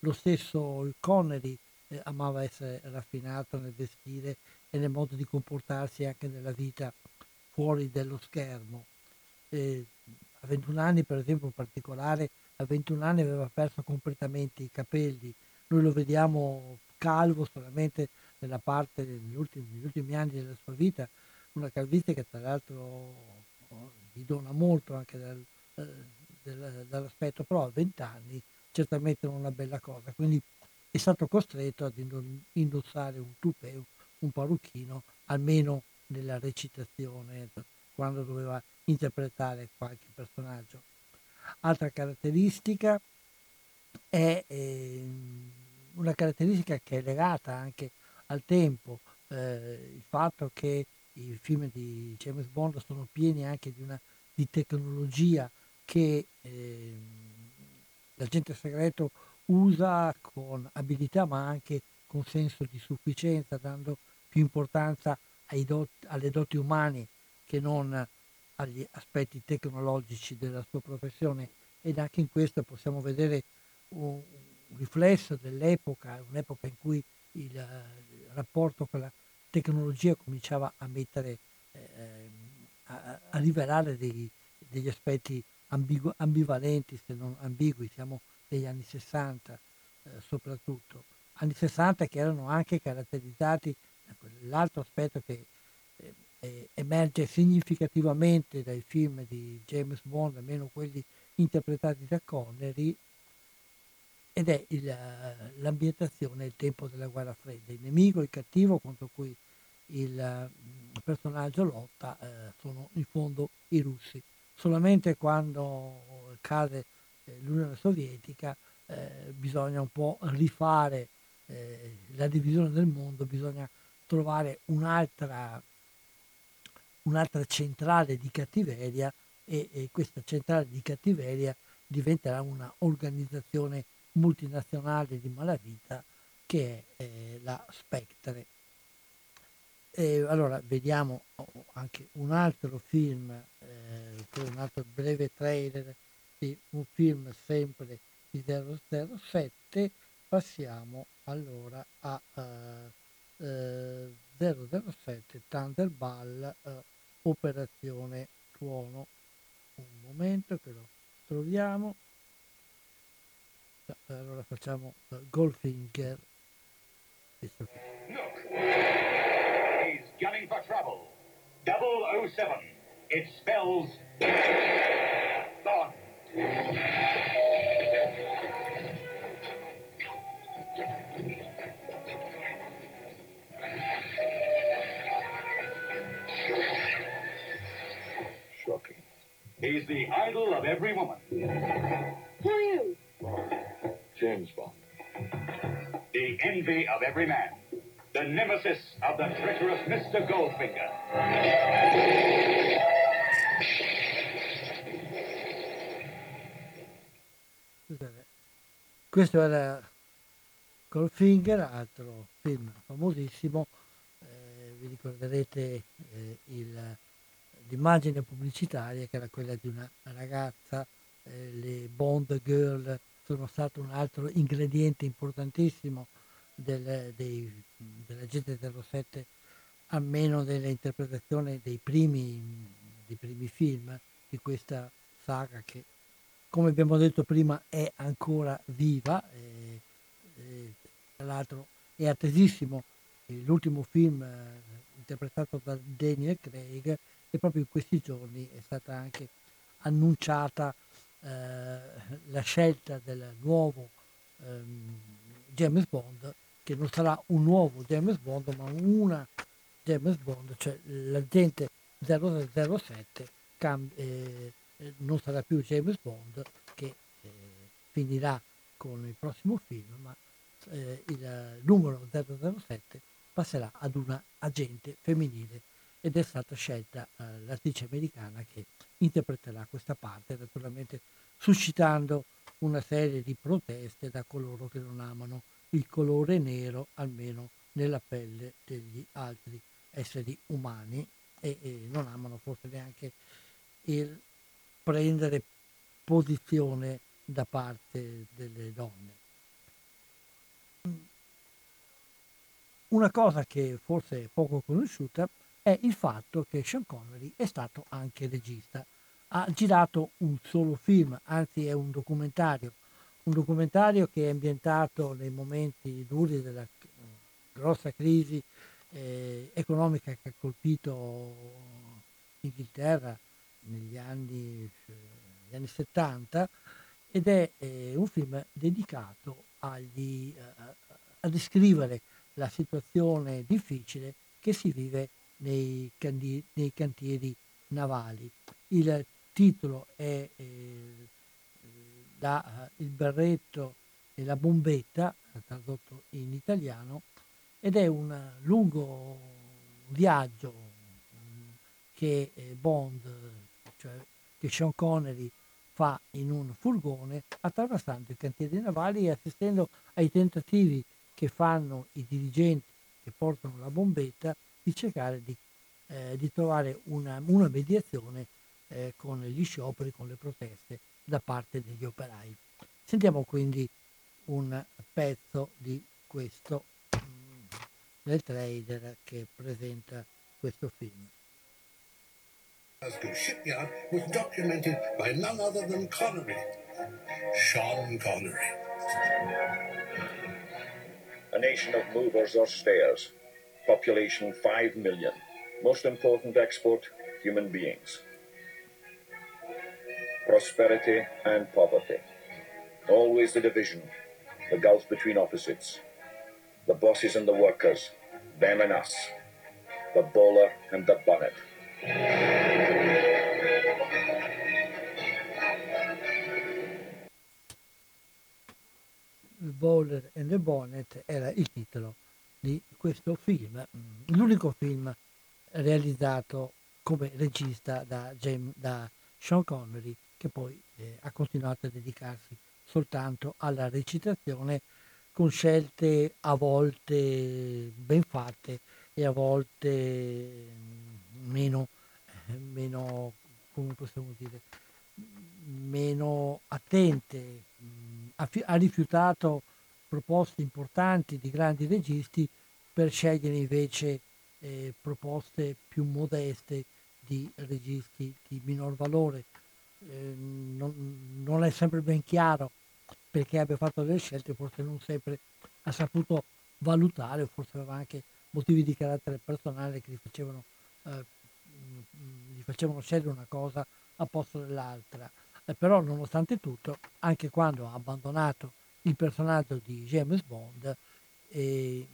lo stesso Connery eh, amava essere raffinato nel vestire e nel modo di comportarsi anche nella vita fuori dello schermo. Eh, a 21 anni, per esempio, in particolare, a 21 anni aveva perso completamente i capelli. Noi lo vediamo calvo solamente nella parte degli ultimi, negli ultimi anni della sua vita, una calvizie che tra l'altro gli dona molto anche dal, eh, dall'aspetto, però a 20 anni certamente non è una bella cosa. Quindi è stato costretto ad indossare un tupè, un parrucchino, almeno nella recitazione, quando doveva interpretare qualche personaggio. Altra caratteristica è eh, una caratteristica che è legata anche al tempo, eh, il fatto che i film di James Bond sono pieni anche di, una, di tecnologia che eh, l'agente segreto usa con abilità ma anche con senso di sufficienza, dando più importanza dot, alle doti umane che non agli aspetti tecnologici della sua professione. Ed anche in questo possiamo vedere un, un riflesso dell'epoca, un'epoca in cui il, il, rapporto con la tecnologia cominciava a mettere, eh, a, a, rivelare dei, degli aspetti ambigu- ambivalenti, se non ambigui, siamo negli anni 60 eh, soprattutto, anni 60 che erano anche caratterizzati da quell'altro aspetto che eh, emerge significativamente dai film di James Bond, almeno quelli interpretati da Connery, ed è il, l'ambientazione, il tempo della guerra fredda. Il nemico, il cattivo contro cui il personaggio lotta eh, sono in fondo i russi. Solamente quando cade eh, l'Unione Sovietica eh, bisogna un po' rifare eh, la divisione del mondo, bisogna trovare un'altra un'altra centrale di cattiveria e, e questa centrale di cattiveria diventerà un'organizzazione multinazionale di malavita che è eh, la Spectre. E allora vediamo anche un altro film, eh, un altro breve trailer di un film sempre di 007. Passiamo allora a uh, uh, 007 Thunderball uh, Operazione Tuono. Un momento che lo troviamo. Allora facciamo uh, Goldfinger. No. Gunning for trouble. 007. It spells Bond. Shocking. He's the idol of every woman. Who are you? James Bond. The envy of every man. The nemesis of the treacherous Mr. Goldfinger. Scusate. Questo era Goldfinger, altro film famosissimo. Eh, vi ricorderete eh, il, l'immagine pubblicitaria che era quella di una ragazza, eh, le Bond Girl sono stato un altro ingrediente importantissimo del, dei, dell'agente 07, almeno nell'interpretazione dei primi, dei primi film di questa saga che come abbiamo detto prima è ancora viva, e, e, tra l'altro è attesissimo l'ultimo film eh, interpretato da Daniel Craig e proprio in questi giorni è stata anche annunciata eh, la scelta del nuovo ehm, James Bond che non sarà un nuovo James Bond ma una James Bond, cioè l'agente 007 cam- eh, non sarà più James Bond che eh, finirà con il prossimo film, ma eh, il numero 007 passerà ad una agente femminile ed è stata scelta eh, l'attrice americana che interpreterà questa parte, naturalmente suscitando una serie di proteste da coloro che non amano il colore nero, almeno nella pelle degli altri esseri umani e, e non amano forse neanche il prendere posizione da parte delle donne. Una cosa che forse è poco conosciuta è il fatto che Sean Connery è stato anche regista. Ha girato un solo film, anzi è un documentario, un documentario che è ambientato nei momenti duri della grossa crisi eh, economica che ha colpito l'Inghilterra negli anni, negli anni 70 ed è eh, un film dedicato agli, eh, a descrivere la situazione difficile che si vive nei, candi- nei cantieri navali. Il titolo è eh, da, Il berretto e la bombetta, tradotto in italiano, ed è un lungo viaggio che Bond, cioè che Sean Connery fa in un furgone attraversando i cantieri navali e assistendo ai tentativi che fanno i dirigenti che portano la bombetta di cercare di, eh, di trovare una, una mediazione eh, con gli scioperi, con le proteste da parte degli operai. Sentiamo quindi un pezzo di questo nel trailer che presenta questo film. Glasgow shipyard was documented by none other than Connery, Sean Connery. A nation of movers or stayers. Population 5 million. Most important export, human beings. Prosperity and poverty. Always the division, the gulf between opposites. The bosses and the workers, them and us. The bowler and the bonnet. Il Bowler and the Bonnet era il titolo di questo film, l'unico film realizzato come regista da, James, da Sean Connery, che poi eh, ha continuato a dedicarsi soltanto alla recitazione con scelte a volte ben fatte e a volte meno, meno come possiamo dire, meno attente. Ha rifiutato proposte importanti di grandi registi per scegliere invece eh, proposte più modeste di registi di minor valore. Eh, non, non, è sempre ben chiaro perché abbia fatto delle scelte, forse non sempre ha saputo valutare, forse aveva anche motivi di carattere personale che gli facevano, eh, gli facevano scegliere una cosa a posto dell'altra. Eh, però nonostante tutto, anche quando ha abbandonato il personaggio di James Bond, eh,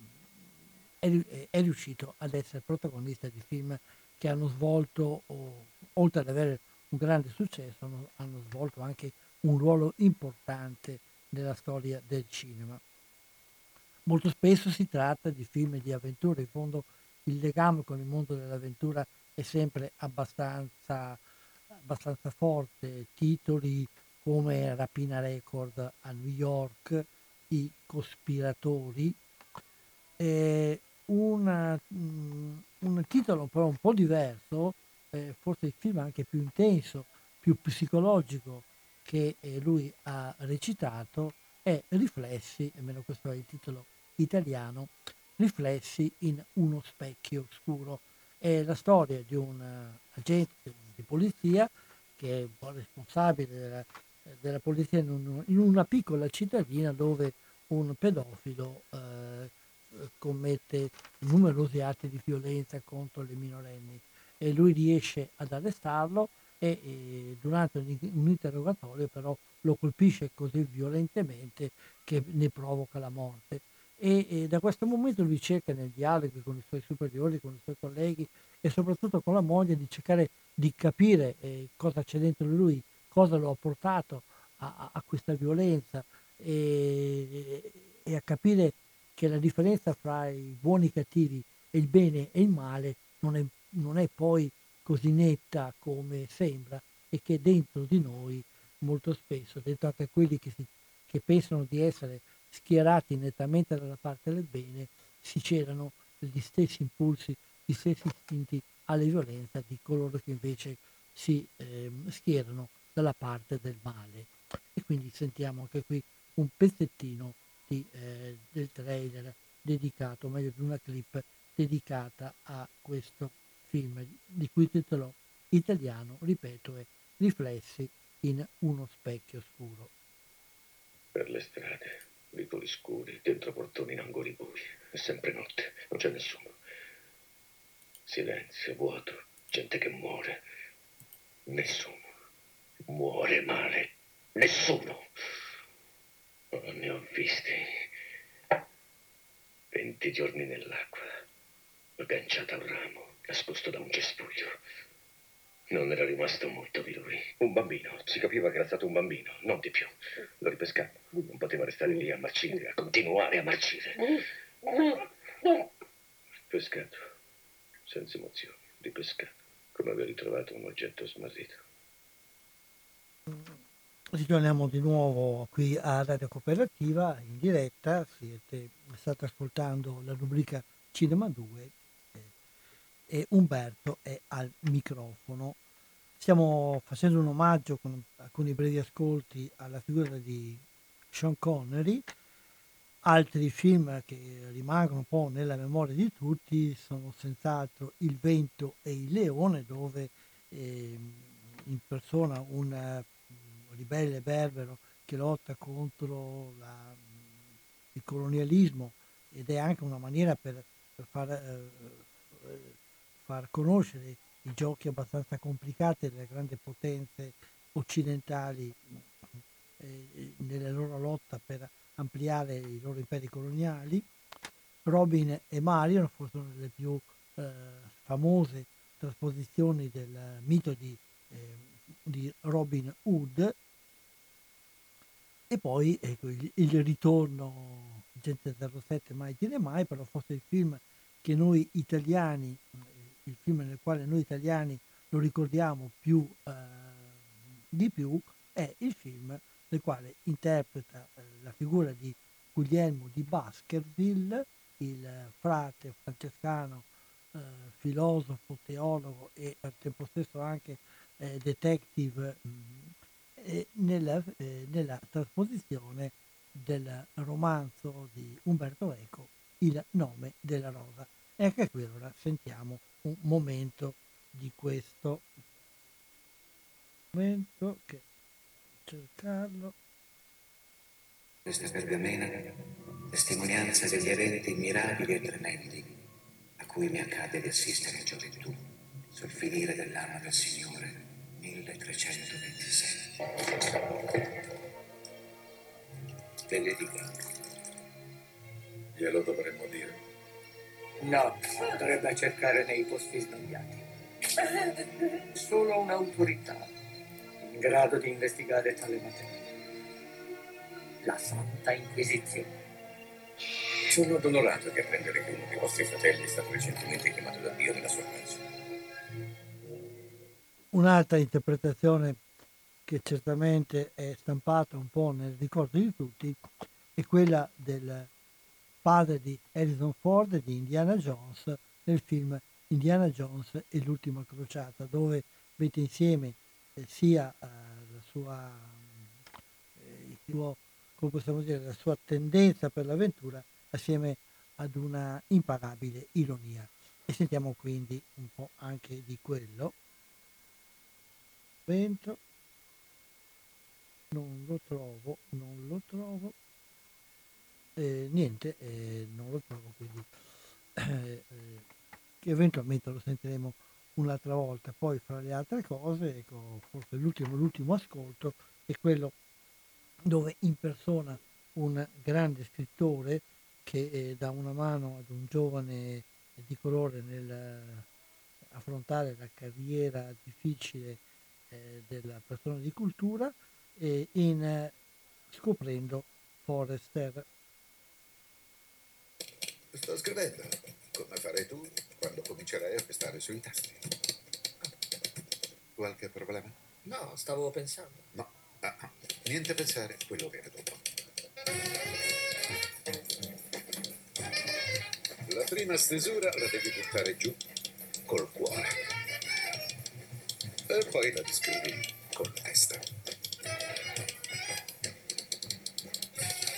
è, è, riuscito ad essere protagonista di film che hanno svolto, oh, oltre ad avere un grande successo, hanno, hanno svolto anche un ruolo importante nella storia del cinema. Molto spesso si tratta di film di avventura, in fondo il legame con il mondo dell'avventura è sempre abbastanza, abbastanza forte, titoli come Rapina Record a New York, I cospiratori, eh, una, um, un titolo però un po' diverso, eh, forse il film anche più intenso, più psicologico che eh, lui ha recitato è Riflessi, almeno questo è il titolo italiano, Riflessi in uno specchio scuro. È la storia di un uh, agente di polizia che è un po' responsabile della, della polizia in, un, in, una piccola cittadina dove un pedofilo eh, commette numerosi atti di violenza contro le minorenni e lui riesce ad arrestarlo e, e durante un, un interrogatorio però lo colpisce così violentemente che ne provoca la morte. E, e, da questo momento lui cerca nei dialoghi con i suoi superiori, con i suoi colleghi e soprattutto con la moglie di cercare di capire eh, cosa c'è dentro di lui, cosa lo ha portato a, a questa violenza e, e, a capire che la differenza fra i buoni e i cattivi e il bene e il male non è, non è poi così netta come sembra e che dentro di noi molto spesso, dentro anche quelli che, si, che pensano di essere schierati nettamente dalla parte del bene, si c'erano gli stessi impulsi, gli stessi istinti alle violenze di coloro che invece si eh, schierano dalla parte del male. E quindi sentiamo anche qui un pezzettino di, eh, del trailer dedicato, o meglio di una clip dedicata a questo film, di cui il titolo italiano, ripeto, è Riflessi in uno specchio scuro. Per le strade, vicoli scuri, dentro portoni in angoli bui, è sempre notte, non c'è nessuno. Silenzio, vuoto, gente che muore. Nessuno. Muore male. Nessuno. Oh, ne ho visti. Venti giorni nell'acqua, agganciata a un ramo, nascosto da un cespuglio. Non era rimasto molto di lui. Un bambino. Si capiva che era stato un bambino, non di più. Lo ripescava. Non poteva restare lì a marcire, a continuare a marcire. Pescato. Senza emozioni. Ripescato. Come aver ritrovato un oggetto smarrito. Ritorniamo di nuovo qui a Radio Cooperativa in diretta. Siete, state ascoltando la rubrica Cinema 2 e Umberto è al microfono. Stiamo facendo un omaggio con alcuni brevi ascolti alla figura di Sean Connery. Altri film che rimangono un po' nella memoria di tutti sono senz'altro Il vento e il leone, dove eh, in persona un uh, ribelle berbero che lotta contro la, il colonialismo ed è anche una maniera per, per far uh, far conoscere i giochi abbastanza complicati delle grandi potenze occidentali eh, nella loro lotta per ampliare i loro imperi coloniali. Robin e Marion forse una delle più eh, famose trasposizioni del mito di, eh, di Robin Hood e poi ecco, il, il, ritorno Gente 07 mai dire mai però forse il film che noi italiani il film nel quale noi italiani lo ricordiamo più eh, di più è il film nel quale interpreta eh, la figura di Guglielmo di Baskerville, il frate francescano eh, filosofo, teologo e al tempo stesso anche eh, detective mh, mm, nella, eh, nella, trasposizione del romanzo di Umberto Eco Il nome della rosa. E anche qui ora sentiamo un momento di questo momento che cercarlo questa pergamena testimonianza degli eventi mirabili e tremendi a cui mi accade di assistere in gioventù sul finire dell'anno del Signore 1327. Benedica. Glielo dovremmo dire. No, dovrebbe cercare nei posti sbagliati. Solo un'autorità in grado di investigare tale materia. La Santa Inquisizione. Sono onorato di apprendere che uno dei vostri fratelli è stato recentemente chiamato da Dio nella sua causa. Un'altra interpretazione che certamente è stampata un po' nel ricordo di tutti è quella del padre di Harrison Ford e di Indiana Jones nel film Indiana Jones e l'ultima crociata, dove mette insieme eh, sia eh, la sua, eh, suo dire, la sua tendenza per l'avventura assieme ad una imparabile ironia. E sentiamo quindi un po' anche di quello. Vento. Non lo trovo, non lo trovo. Eh, niente, eh, non lo trovo, quindi eh, che eventualmente lo sentiremo un'altra volta. Poi fra le altre cose, ecco, forse l'ultimo, l'ultimo ascolto è quello dove impersona un grande scrittore che eh, dà una mano ad un giovane di colore nel eh, affrontare la carriera difficile eh, della persona di cultura eh, in scoprendo Forrester. Sto scrivendo, come farai tu quando comincerai a pestare sui tasti. Qualche problema? No, stavo pensando. No. Ah, ah, niente a pensare, quello viene dopo. La prima stesura la devi buttare giù col cuore. E poi la descrivi con la testa.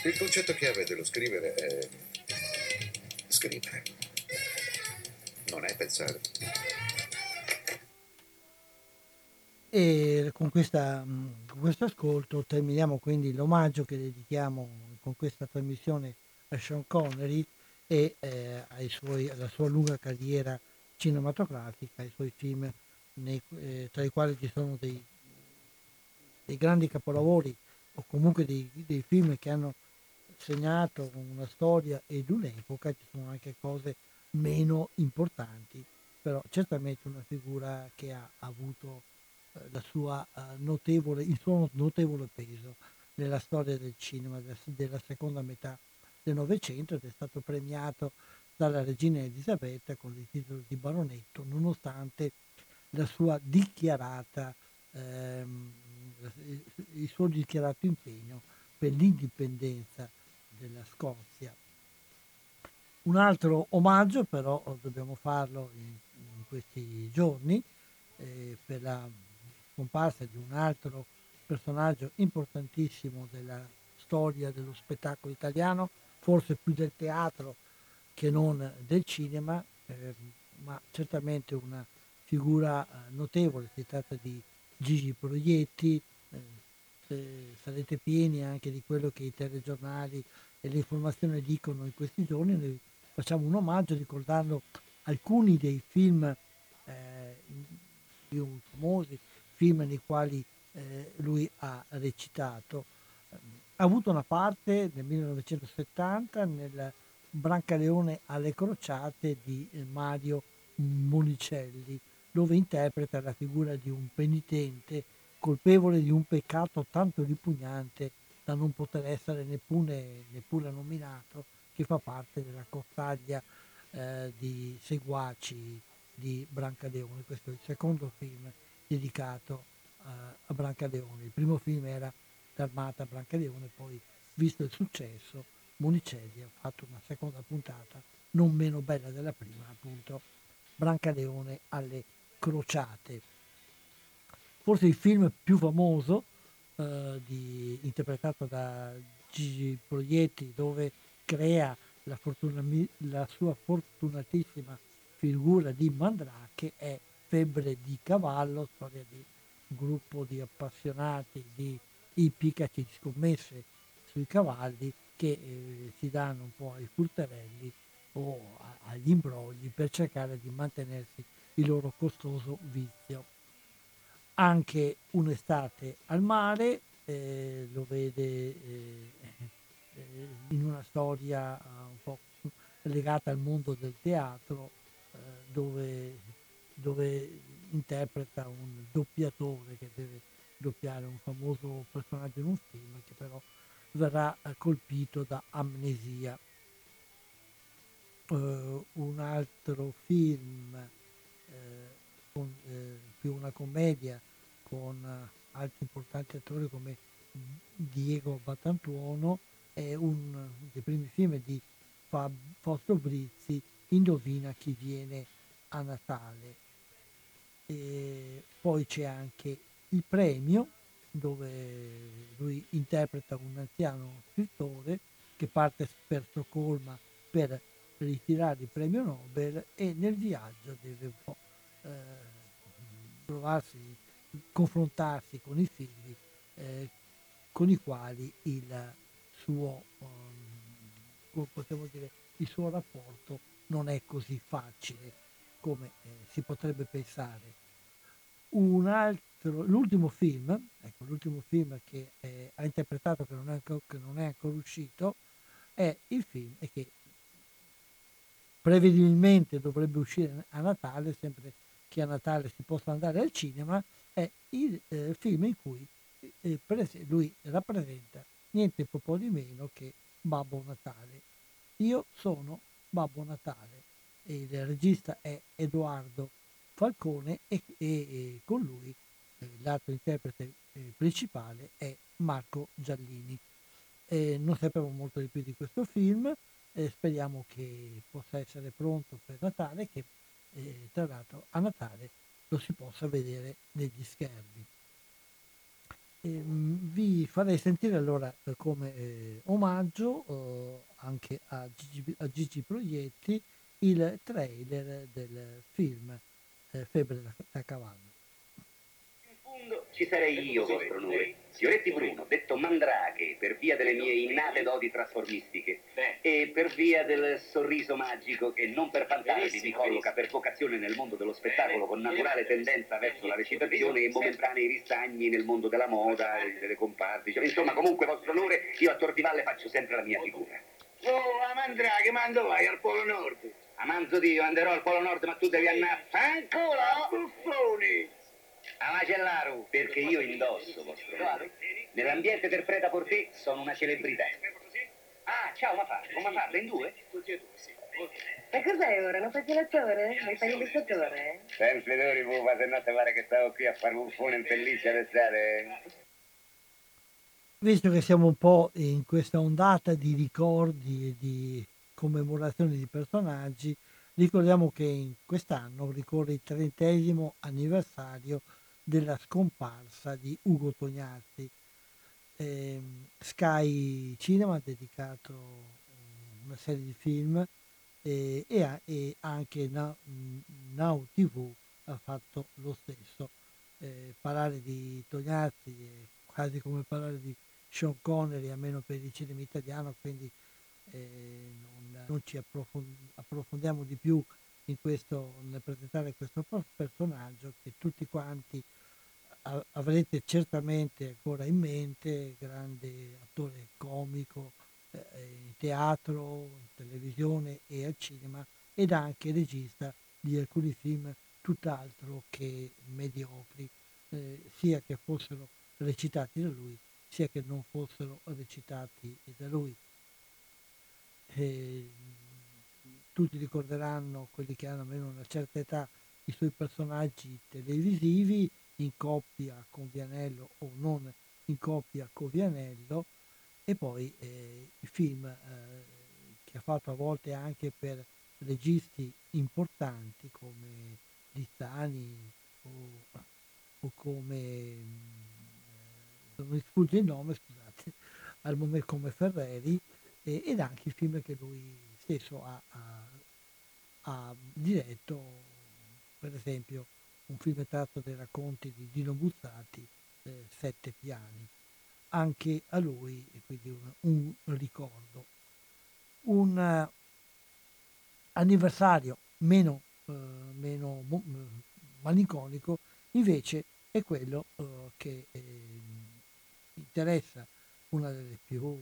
Il concetto chiave dello scrivere è scrivere. Non è pensare. E con, questa, con questo ascolto terminiamo quindi l'omaggio che dedichiamo con questa trasmissione a Sean Connery e eh, suoi, alla sua lunga carriera cinematografica, ai suoi film nei, eh, tra i quali ci sono dei, dei, grandi capolavori o comunque dei, dei film che hanno segnato una storia ed un'epoca, ci sono anche cose meno importanti, però certamente una figura che ha avuto la sua, uh, notevole, il suo notevole peso nella storia del cinema della, della seconda metà del Novecento ed è stato premiato dalla regina Elisabetta con il titolo di baronetto nonostante la sua dichiarata, ehm, il suo dichiarato impegno per l'indipendenza della Scozia. Un altro omaggio però dobbiamo farlo in, in questi giorni eh, per la scomparsa di un altro personaggio importantissimo della storia dello spettacolo italiano, forse più del teatro che non del cinema, eh, ma certamente una figura eh, notevole, si tratta di Gigi Proietti, eh, sarete pieni anche di quello che i telegiornali e le informazioni dicono in questi giorni, noi facciamo un omaggio ricordando alcuni dei film eh, più famosi, film nei quali eh, lui ha recitato. Ha avuto una parte nel 1970 nel Brancaleone alle crociate di eh, Mario Monicelli, dove interpreta la figura di un penitente colpevole di un peccato tanto ripugnante da non poter essere neppure, neppure nominato, che fa parte della cozzaglia eh, di seguaci di Brancaleone. Questo è il secondo film dedicato a, a Brancaleone. Il primo film era D'Armata Brancaleone, poi visto il successo Monicelli ha fatto una seconda puntata non meno bella della prima, appunto Brancaleone alle crociate. Forse il film più famoso, eh, di, interpretato da Gigi Proietti, dove crea la, fortuna, la sua fortunatissima figura di Mandrake, è Febbre di cavallo, storia di un gruppo di appassionati di ippicaci, di scommesse sui cavalli che eh, si danno un po' ai furterelli o agli imbrogli per cercare di mantenersi il loro costoso vizio. Anche un'estate al mare eh, lo vede eh, eh in una storia eh, un po' legata al mondo del teatro eh, dove, dove interpreta un doppiatore che deve doppiare un famoso personaggio in un film che però verrà colpito da amnesia. Uh, un altro film, uh, con, uh, più una commedia con altri importanti attori come Diego Batantuono, è uno dei primi film di Fab, Fausto Brizzi, Indovina chi viene a Natale. E poi c'è anche il premio dove lui interpreta un anziano scrittore che parte per Stoccolma per ritirare il premio Nobel e nel viaggio deve un po' eh, trovarsi, confrontarsi con i figli eh, con i quali il suo, um, dire, il suo rapporto non è così facile come eh, si potrebbe pensare. Altro, l'ultimo film, ecco, l'ultimo film che eh, ha interpretato che non, è, che non è ancora uscito, è il film che prevedibilmente dovrebbe uscire a Natale, sempre che a Natale si possa andare al cinema, è il eh, film in cui eh, prese- lui rappresenta niente po' di meno che Babbo Natale. Io sono Babbo Natale e il regista è Edoardo Falcone e, e, e con lui l'altro interprete eh, principale è Marco Giallini. Eh, non sappiamo molto di più di questo film, eh, speriamo che possa essere pronto per Natale, che eh, tra l'altro a Natale lo si possa vedere negli schermi. Ehm, vi farei sentire allora eh, come eh, omaggio anche a Gigi, a Gigi Proietti il trailer del film Febbre da cavallo fondo ci sarei io, vostro onore. Fioretti Bruno, detto Mandrake, per via delle mie innate doti trasformistiche e per via del sorriso magico che non per fantasmi mi colloca per vocazione nel mondo dello spettacolo con naturale tendenza verso la recitazione e momentanei ristagni nel mondo della moda delle comparti. Cioè, insomma, comunque, vostro onore, io a Tor di Valle faccio sempre la mia figura. Oh, a Mandrake, mando vai al Polo Nord? A manzo Dio, anderò al Polo Nord, ma tu devi andare... Ancora? Buffoni! A macellaru, perché io indosso, vostro nome. Nell'ambiente del preda porté sono una celebrità. Ah, ciao, ma fa, come fa? In due? Tutti e due, sì. E cos'è ora? Non fai più l'attore? Vuoi fare l'illustratore? Sempre d'ori, pupa, se no te pare che stavo qui a fare un buffone in pelliccia d'estate. Visto che siamo un po' in questa ondata di ricordi e di commemorazioni di personaggi, Ricordiamo che in quest'anno ricorre il trentesimo anniversario della scomparsa di Ugo Tognazzi. Eh, Sky Cinema ha dedicato una serie di film eh, e, e, anche Now, Now, TV ha fatto lo stesso. Eh, parlare di Tognazzi è quasi come parlare di Sean Connery, a meno per il cinema italiano, quindi eh, non, non, ci approfondiamo di più in questo, nel presentare questo personaggio che tutti quanti avrete certamente ancora in mente, grande attore comico eh, in teatro, in televisione e al cinema ed anche regista di alcuni film tutt'altro che mediocri, eh, sia che fossero recitati da lui, sia che non fossero recitati da lui. E tutti ricorderanno, quelli che hanno almeno una certa età, i suoi personaggi televisivi in coppia con Vianello o non in coppia con Vianello e poi eh, i film eh, che ha fatto a volte anche per registi importanti come Lizzani o, o come non mi sfugge il nome, scusate, al momento come Ferreri ed anche i film che lui stesso ha, ha, ha diretto, per esempio un film tratto dai racconti di Dino Buzzati, eh, Sette piani. Anche a lui, quindi un, un ricordo. Un uh, anniversario meno, uh, meno mo- malinconico invece è quello uh, che eh, interessa una delle più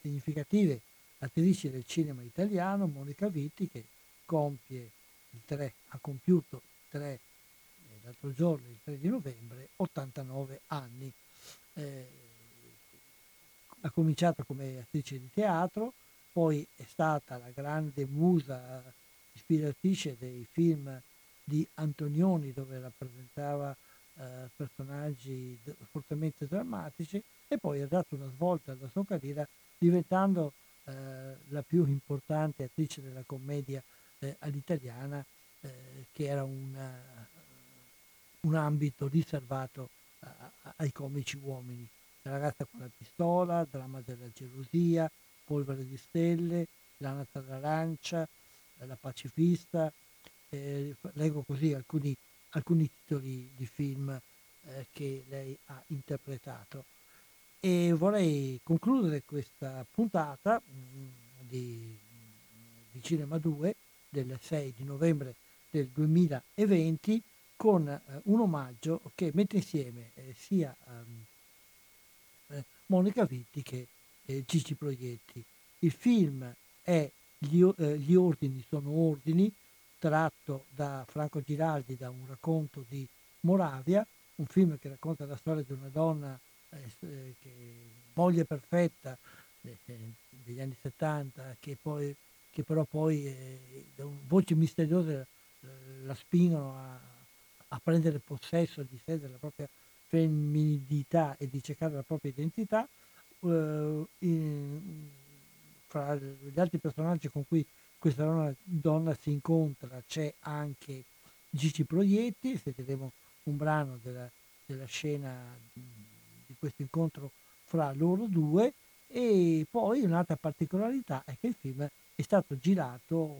significative attrici del cinema italiano, Monica Vitti, che compie 3, ha compiuto 3, eh, l'altro giorno, il 3 di novembre, 89 anni. Eh, ha cominciato come attrice di teatro, poi è stata la grande musa ispiratrice dei film di Antonioni dove rappresentava eh, personaggi fortemente drammatici e poi ha dato una svolta alla sua carriera diventando la più importante attrice della commedia eh, all'italiana eh, che era una, un ambito riservato a, a, ai comici uomini. La ragazza con la pistola, Dramma della gelosia, Polvere di stelle, L'anatra d'arancia, La pacifista, eh, leggo così alcuni, alcuni, titoli di film eh, che lei ha interpretato. E vorrei concludere questa puntata mm, di, di, Cinema 2 del 6 di novembre del 2020 con eh, un omaggio che mette insieme eh, sia um, Monica Vitti che eh, Gigi Proietti. Il film è Gli, eh, gli ordini sono ordini, tratto da Franco Giraldi da un racconto di Moravia, un film che racconta la storia di una donna eh, che, moglie perfetta eh, degli anni 70 che, poi, che però poi eh, da voci misteriose la spingono a, a, prendere possesso di sé della propria femminilità e di cercare la propria identità. Eh, in, fra gli altri personaggi con cui questa donna, donna si incontra c'è anche Gigi Proietti, sentiremo un brano della, della scena di questo incontro fra loro due e poi un'altra particolarità è che il film è stato girato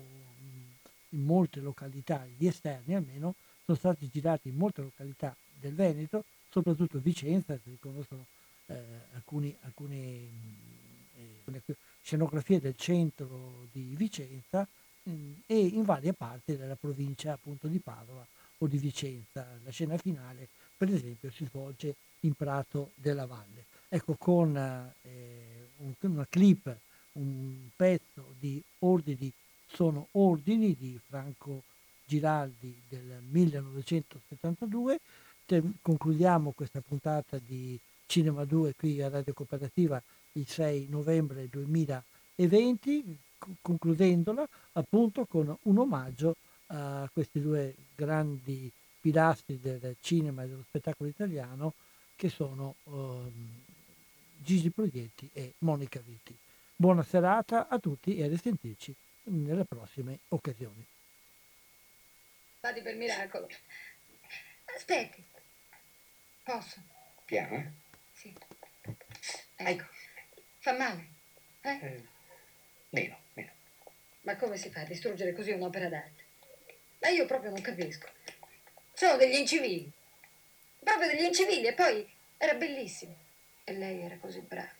in molte località, gli esterni almeno, sono stati girati in molte località del Veneto, soprattutto Vicenza, si riconoscono eh, alcuni, alcune, eh, scenografie del centro di Vicenza mh, e in varie parti della provincia appunto di Padova o di Vicenza. La scena finale, per esempio, si svolge in Prato della Valle. Ecco, con eh, un, una clip, un pezzo di Ordini sono ordini di Franco Giraldi del 1972. Te, concludiamo questa puntata di Cinema 2 qui a Radio Cooperativa il 6 novembre 2020, concludendola appunto con un omaggio a questi due grandi pilastri del cinema e dello spettacolo italiano che sono um, Gigi Proietti e Monica Vitti. Buona serata a tutti e a risentirci nelle prossime occasioni. Vadi per miracolo. Aspetti. Posso? Piano, eh? Sì. Ecco. Fa male? Eh? eh? Meno, meno. Ma come si fa a distruggere così un'opera d'arte? Ma io proprio non capisco. Sono degli incivili. Proprio degli incivili. E poi era bellissimo. E lei era così brava.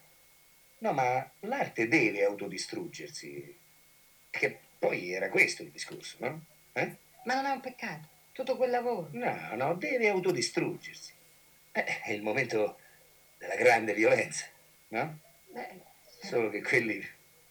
No, ma l'arte deve autodistruggersi. Che poi era questo il discorso, no? Eh? Ma non è un peccato. Tutto quel lavoro. No, no, deve autodistruggersi. Eh, è il momento della grande violenza, no? Beh, Solo che quelli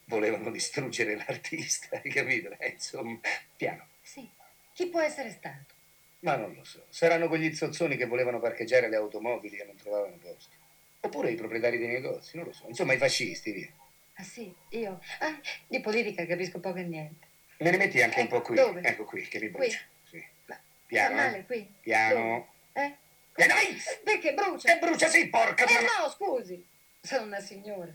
volevano distruggere l'artista, hai capito? Eh, insomma, piano. Sì. Chi può essere stato? Ma non lo so. Saranno quegli zozzoni che volevano parcheggiare le automobili e non trovavano posto. Oppure i proprietari dei negozi, non lo so. Insomma, i fascisti, via. Ah sì, io? Ah, di politica capisco poco e niente. Me ne metti anche eh, un po' qui. Dove? Ecco qui, che mi Qui? brucia. Sì. Ma Piano. Fa male eh? qui? Piano. Dove? Eh? E dai! Perché brucia? E brucia sì, porca! Eh no, scusi. Sono una signora.